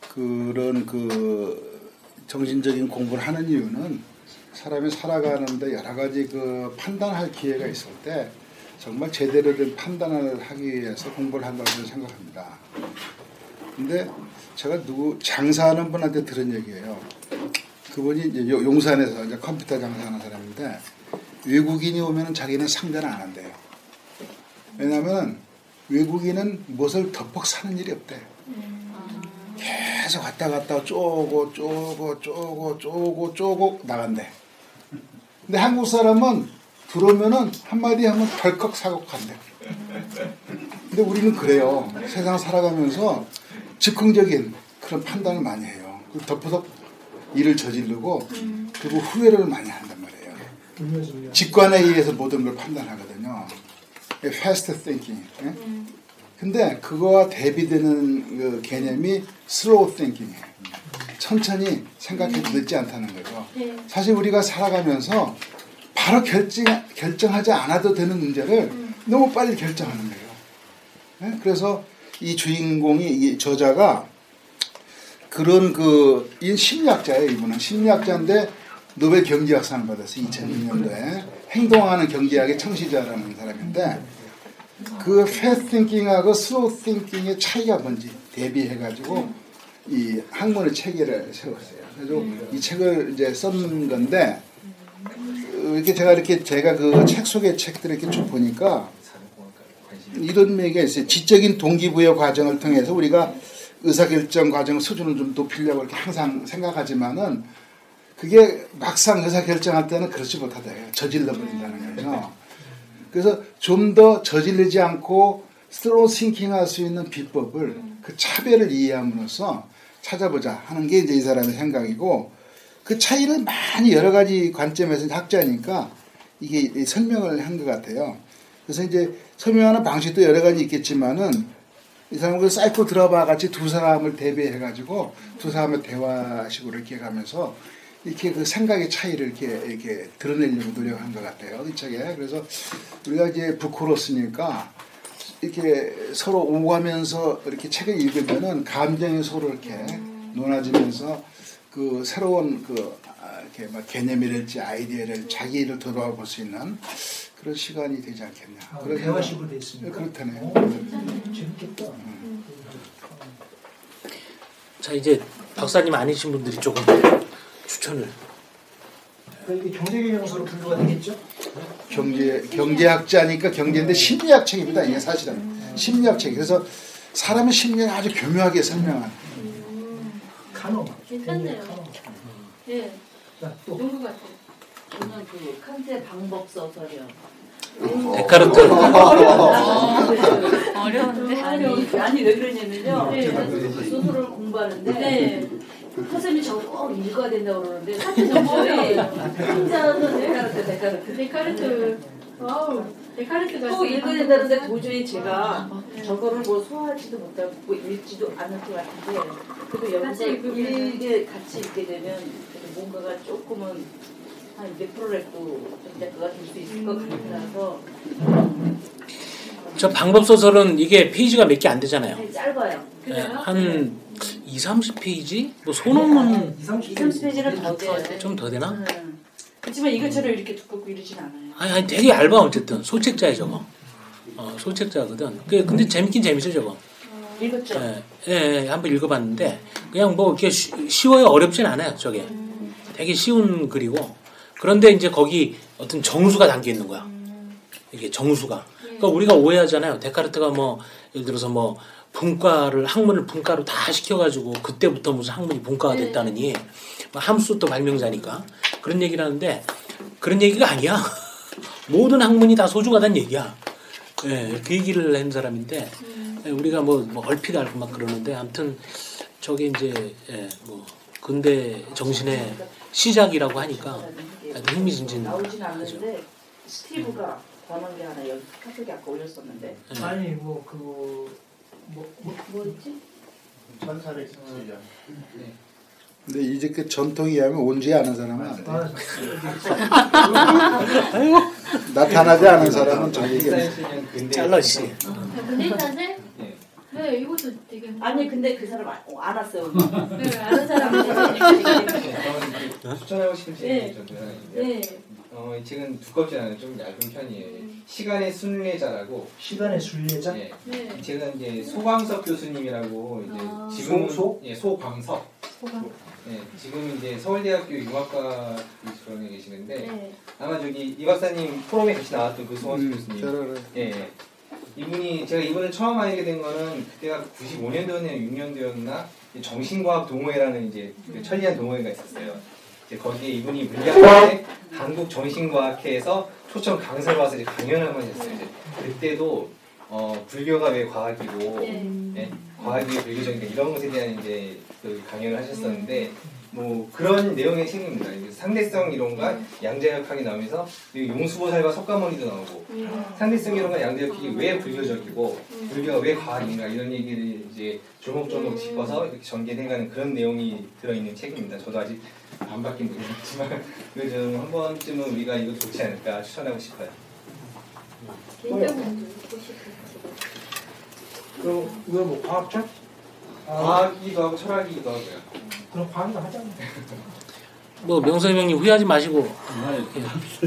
그런 그 정신적인 공부를 하는 이유는 사람이 살아가는데 여러 가지 그 판단할 기회가 있을 때 정말 제대로 된 판단을 하기 위해서 공부를 한다고 저는 생각합니다. 근데 제가 누구 장사하는 분한테 들은 얘기예요. 그분이 이제 요- 용산에서 이제 컴퓨터 장사하는 사람인데 외국인이 오면은 자기는 상대를 안 한대요. 왜냐하면 외국인은 무엇을 덮어 사는 일이 없대. 계속 왔다 갔다 쪼고 쪼고 쪼고 쪼고 쪼고 나간대. 근데 한국 사람은 들어오면은 한마디 하면 덜컥 사고간대. 근데 우리는 그래요. 세상 살아가면서 즉흥적인 그런 판단을 많이 해요. 그리고 덮어서 일을 저지르고 그리고 후회를 많이 한단 말이에요. 직관에 의해서 모든 걸 판단하거든요. fast thinking. 예? 근데 그거와 대비되는 그 개념이 slow thinking이에요. 천천히 생각해도 늦지 않다는 거죠. 네. 사실 우리가 살아가면서 바로 결정, 결정하지 않아도 되는 문제를 너무 빨리 결정하는 거예요. 예? 그래서 이 주인공이 이 저자가 그런 그, 이 심리학자예요, 이분은. 심리학자인데 노벨 경제학상 받았어요, 2006년도에. 행동하는 경제학의 청시자라는 사람인데 그 fast thinking하고 slow thinking의 차이가 뭔지 대비해가지고 이 학문의 체계를 세웠어요. 그래서 이 책을 이제 쓴 건데 어, 이렇게 제가 이렇게 제가 그 책 속의 책들을 이렇게 쭉 보니까 이런 얘기가 있어요. 지적인 동기부여 과정을 통해서 우리가 의사결정 과정 수준을 좀 높이려고 이렇게 항상 생각하지만은 그게 막상 의사결정할 때는 그렇지 못하다. 저질러 버린다는 거죠. 그래서 좀 더 저질르지 않고 slow thinking 할 수 있는 비법을 그 차별을 이해함으로써 찾아보자 하는 게 이제 이 사람의 생각이고 그 차이를 많이 여러 가지 관점에서 학자니까 이게 설명을 한 것 같아요. 그래서 이제 설명하는 방식도 여러 가지 있겠지만은 이 사람은 그 사이코 드라마 같이 두 사람을 대비해 가지고 두 사람의 대화식으로 이렇게 가면서 이렇게 그 생각의 차이를 이렇게 이렇게 드러내려고 노력한 것 같아요. 이 책에. 그래서 우리가 이제 북코러스니까 이렇게 서로 오가면서 이렇게 책을 읽으면은 감정이 서로 이렇게 논하지면서 그 새로운 그 아, 이렇게 막 개념이랄지 아이디어를 자기 일을 돌아볼 수 있는 그런 시간이 되지 않겠냐. 아, 그런 대화식으로 돼 있습니까? 그렇다네요. 재밌겠다. 자 이제 박사님 아니신 분들이 조금 추천을 그러니까 이게 경제경영서로 분류가 되겠죠? 경제 경제학자니까 경제인데 심리학 책입니다. 이게 사실은 심리학 책. 그래서 사람의 심리를 아주 교묘하게 설명한 카노. 괜찮네요. 예. 자, 또. 좋은 것 같아요. 저는 그 칸트의 방법서설이요. 데카르트. 어려운데? 아니, 아니 왜 그러냐면요. 네. 제가 그 소설을 공부하는데 네. 선생님이 저거 꼭 읽어야 된다고 그러는데 사실 정보에 혼자는 데카르트, 데카르트. 데카르트. 와우. 데카르트가 꼭 읽어야 된다는데 도저히 제가 저거를 뭐 소화하지도 못하고 뭐 읽지도 않을 것 같은데 그래도 여기서. 읽게 같이 읽게 되면 뭔가가 조금은 한 몇 프로라도 전작가가 될 수 있을 것 같아서 저 방법 소설은 이게 페이지가 몇 개 안 되잖아요. 네, 짧아요. 예, 한 2, 30페이지? 뭐 소논문 2, 30페이지는 더 돼요. 좀더 되나? 음. 그렇지만 이것처럼 이렇게 두껍고 이러진 않아요. 아니, 아니 되게 얇아 어쨌든 소책자야 저거. 어, 소책자거든. 그 근데 재밌긴 재밌어 저거. 읽었죠? 예, 예, 예, 한번 읽어봤는데 그냥 뭐 이렇게 쉬, 쉬워요 어렵진 않아요 저게. 되게 쉬운 글이고 그런데 이제 거기 어떤 정수가 담겨 있는 거야. 이게 정수가. 그러니까 우리가 오해하잖아요. 데카르트가 뭐 예를 들어서 뭐 분과를 학문을 분과로 다 시켜가지고 그때부터 무슨 학문이 분과가 됐다느니 뭐 함수 또 발명자니까 그런 얘기를 하는데 그런 얘기가 아니야. 모든 학문이 다 소중하다는 얘기야. 예, 그 얘기를 한 사람인데 예, 우리가 뭐, 뭐 얼핏 알고 막 그러는데 아무튼 저게 이제 예, 뭐 근대 정신의 시작이라고 하니까 아주 흥미진진. 나오진 않는데 스티브가 권한 게 하나 여기 카톡에 아까 올렸었는데 아니 뭐그 뭐, 뭐였지? 전설의 진주전. 근데 이제 그 전통에 의하면 온지 않은 사람은 안 돼. 나타나지 않은 사람은 저기 잘라 씨. 근데 사실 네 이것도 되게 아니 근데 그 사람 안, 어, 안 왔어요. 네 아는 사람이 추천하고 싶은 네. 네. 어, 이 책은 두껍지 않아요. 좀 얇은 편이에요. 시간의 순례자라고. 시간의 순례자? 예. 네. 이 책은 이제 소광석 교수님이라고 이제 아. 지금 소- 예, 소광석. 소감. 예, 지금 이제 서울대학교 융합과 교수로 계시는데 네. 아마 저기 이 박사님 포럼에 같이 나왔던 그 소광석 음, 교수님. 잘 알아요. 예, 예. 이분이 제가 이분을 처음 알게 된 거는 그때가 95년도였나 6년도였나 정신과학 동호회라는 이제 그 천리안 동호회가 있었어요. 이제 거기에 이분이 물리학회 한국 정신과학회에서 초청 강사로 와서 이제 강연을 한번 했어요. 이제 그때도 어, 불교가 왜 과학이고 예, 과학이 왜 불교적인가 이런 것에 대한 이제 그 강연을 하셨었는데 뭐 그런 내용의 책입니다. 상대성 이론과 양자역학이 나오면서 용수보살과 석가모니도 나오고 상대성 이론과 양자역학이 왜 불교적이고 불교가 왜 과학인가 이런 얘기를 이제 조목조목 짚어서 이렇게 전개해가는 그런 내용이 들어있는 책입니다. 저도 아직 안 바뀐 분이지만 그래도 좀한 번쯤은 우리가 이거 좋지 않을까 추천하고 싶어요. 개인적으로 듣고 싶은 그럼 이거 뭐 과학자? 과학이기도 하고 철학이기도 하고요. 그럼 과학도 하잖아. 뭐 명섭이 형님 후회하지 마시고.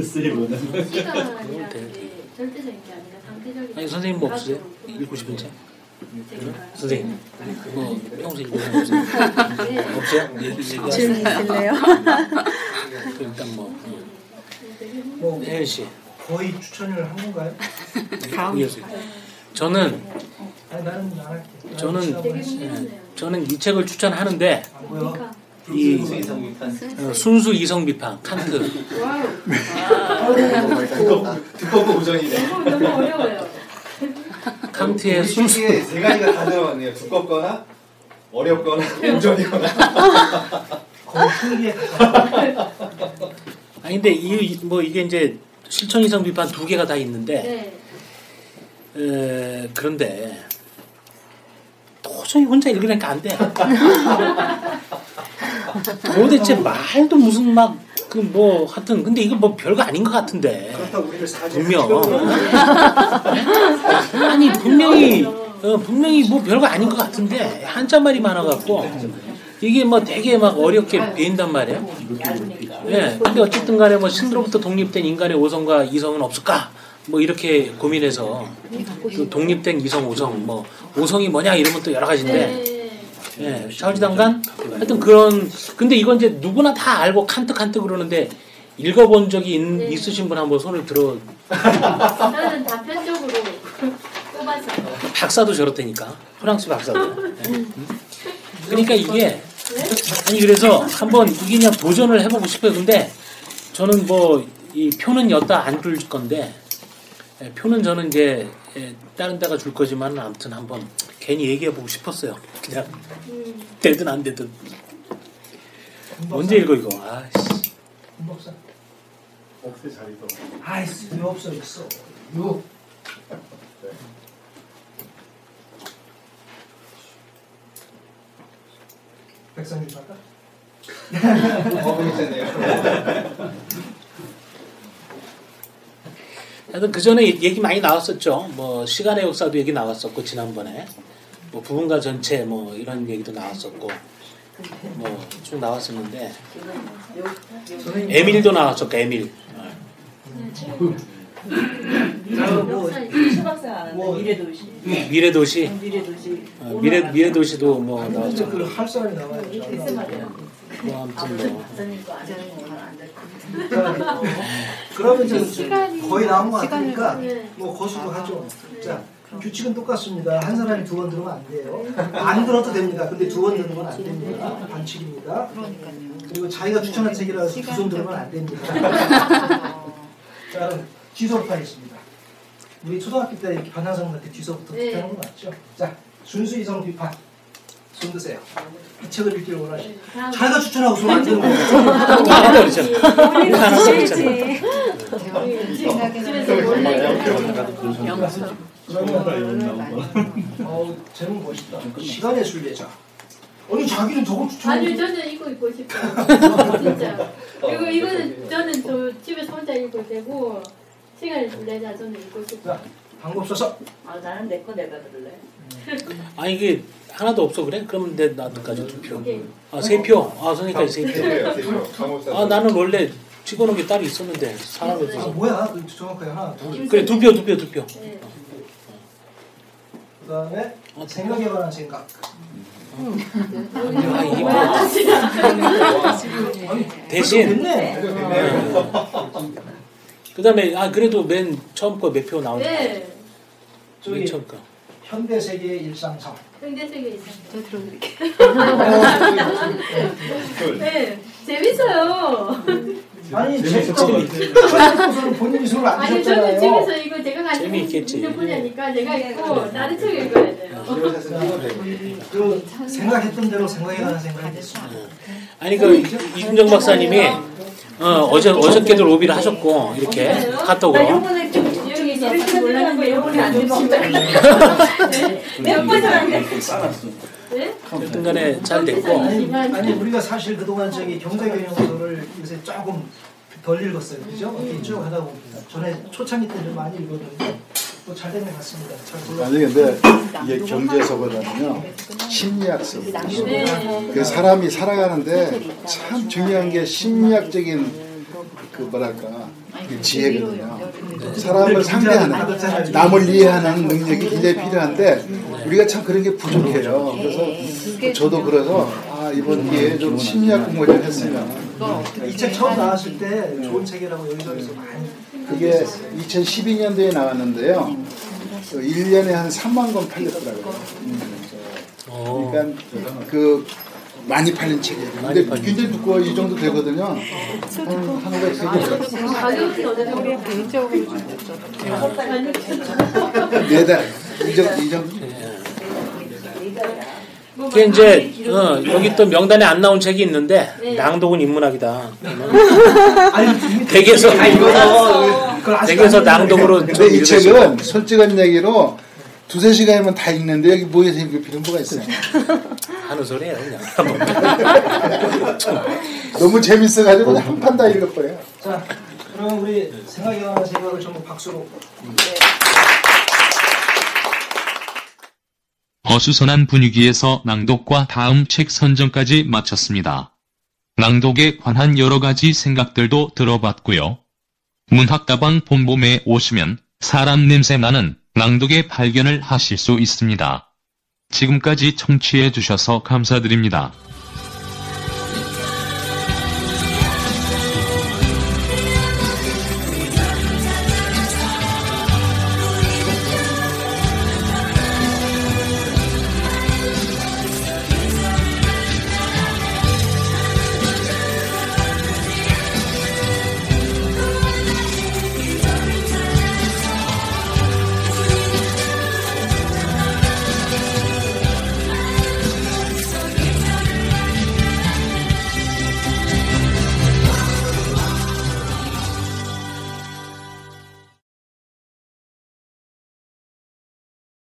쓰이거든. 시간이라는 게 절대적인 게 아니라 상대적인 아니 선생님 뭐 없으세요? 읽고 싶은 책? 선생님 뭐 평소 읽고 싶은 책 없어요? 네. 없어요? 얘기 얘기하세요. 질문 있을래요? 그 일단 뭐 뭐 혜연 씨. 거의 추천을 한 건가요? 이어서. 저는 아니 나는 안 할게. 나는 저는 예. 저는 이 책을 추천하는데? 이 순수 이성 비판. 어, 순수 이성 비판 칸트 우전이네. 너무 너무 어려워요. 칸트의 순수 세 가지가 다 들어갔네요. 두껍거나 어렵거나. 거의 풍기에 아니 근데 이 뭐 이게 이제 실천 이성 비판 두 개가 다 있는데 네. 에, 그런데 도저히 혼자 읽으니까 안 돼. 도대체 말도 무슨 막 그 뭐 하여튼 근데 이거 뭐 별거 아닌 것 같은데 그렇다고 우리를 사지. 분명 아니 분명히 어, 분명히 뭐 별거 아닌 것 같은데 한자 말이 많아갖고 이게 뭐 되게 막 어렵게 배인단 말이에요. 예. 근데 어쨌든 간에 뭐 신으로부터 독립된 인간의 오성과 이성은 없을까? 뭐 이렇게 고민해서 그 독립된 이성 오성 뭐 오성이 뭐냐 이러면 또 여러 가지인데 예, 샤오지당간 하여튼 그런 근데 이건 이제 누구나 다 알고 칸트 칸트 그러는데 읽어본 적이 있, 있으신 분 한번 손을 들어. 저는 단편적으로 뽑아서 박사도 저렇다니까. 프랑스 박사도. 예. 그러니까 이게 아니 그래서 한번 이게 그냥 도전을 해보고 싶어요. 근데 저는 뭐 이 표는 여따 안 줄 건데 예, 표는 저는 이제 예, 다른 데가 줄 거지만 아무튼 한번 괜히 얘기해보고 싶었어요. 그냥 되든 안 되든 언제 읽어 이거? 아씨. 박사. 옥새 자리도. 아이씨, 왜 없어 있어. 요. 백성님 할까? 어. 하여튼 그 전에 얘기 많이 나왔었죠. 뭐 시간의 역사도 얘기 나왔었고 지난번에 뭐 부분과 전체 뭐 이런 얘기도 나왔었고 뭐 쭉 나왔었는데 에밀도 나왔었고 에밀. 미래도시. 미래도시. 미래도시. 어, 미래 미래도시도 뭐 나왔죠. 그할. 뭐 아무튼 뭐. 그러면 시간이- 거의 나온 것 시간을- 같으니까 네. 뭐 거수도 하죠. 자 규칙은 똑같습니다. 한 사람이 두 번 들으면 안 돼요. 안 들어도 됩니다. 근데 두 번 들으면 안 됩니다. 반칙입니다. 그리고 자기가 추천한 책이라서 두 손 들으면 안 됩니다. 자 뒤서부터 하겠습니다. 우리 초등학교 때 이렇게 반항성한테 뒤서부터 네. 하는 거 맞죠? 자 순수 이성 비판 손 드세요. 이 책을 읽기를 원하시. 자기가 추천하고 손안 드는 거예요. 하나 버리잖아. 우리는 하나 드셔야지. 어, 제목 멋있다. 시간의 순례자. 아니 자기는 저걸 추천해. 아니 저는 이거 입고 싶어요. 진짜. 그리고 이거는 저는 저 집에서 혼자 입고 되고 시간을 내자 저는 입고 싶어요. 방법 써서. 아 나는 내 거 내가 들을래. 아 이게 하나도 없어 그래? 그러면 내 나도까지 두 표. 네. 아세 표. 아 선생님까지 세세세 표. 표. 아 나는 원래 찍어놓은 게 따로 있었는데 사람이 아, 없어서. 뭐야? 그 정확하게 하나, 둘. 그래 두 표 두 표 두 표. 그 다음에 생각에 관한 생각. 아, 이게 뭐 대신 됐네. 그다음에 아 그래도 맨 처음 거 몇 표 나오니까. 네. 맨 처음 거. 현대 세계의 일상상. 현대 세계 이상. 저 들어드릴게요. 둘. 네. 재밌어요. 아니 재밌을 제것는 본인이 손을 안 아니 저는. 집에서 이거 제가 가지고. 있는 분야니까 내가 있고 다른 책 읽어야 돼요. 그 생각했던 대로 관한 생각이 있습니다. 아니 그 이준정 박사님이 어, 어제 어저께도 로비를 하셨고 이렇게 카톡으로. 요번에 안 몇번 사는데. 네? 여튼간에 잘 됐고. 아니, 아니 우리가 사실 그동안 저기 경제 경영서를 요새 조금 덜 읽었어요, 그죠? 이렇게 쭉 하다 보니까 전에 초창기 때 좀 많이 읽었는데 또잘된것 같습니다. 잘 골라. 아니 근데 이게 경제서보다는요 심리학서. 네. 그 사람이 살아가는데 참 중요한 게 심리학적인 그 뭐랄까 그 지혜거든요. 사람을 상대하는 남을 이해하는 능력이 굉장히 필요한데 우리가 참 그런 게 부족해요. 그래서 저도 그래서 아 이번 기회에 좀 심리학 공부 좀 했으면 이책 처음 나왔을 때 좋은 책이라고 여기저기서 많이 그게 2012년도에 나왔는데요. 그 1년에 한 3만 권 팔렸더라고요. 그러니까 그 많이 팔린 책이에요. 근데 굉장히 두꺼워 이 정도 되거든요. 한, 한 500개. 가격이 어디서 우리 개인적으로 네 달. 이 정도, 이 정도. 그게 이제 어, 여기 또 명단에 안 나온 책이 있는데 네. 낭독은 인문학이다. 아, 이거는 그걸 아직 댁에서 안 낭독으로 근데 좀 이. 책은 솔직한 얘기로 두세 시간이면 다 읽는데 여기 모여서 읽을 필요는 뭐가 있어요? 하는 소리예요 그냥. 너무 재밌어가지고 그냥 한판 다 읽어버려요. 자, 그럼 우리 생각에 관한 생각을 전부 박수로. 어수선한 분위기에서 낭독과 다음 책 선정까지 마쳤습니다. 낭독에 관한 여러 가지 생각들도 들어봤고요. 문학다방 본봄에 오시면 사람 냄새 나는 낭독의 발견을 하실 수 있습니다. 지금까지 청취해 주셔서 감사드립니다.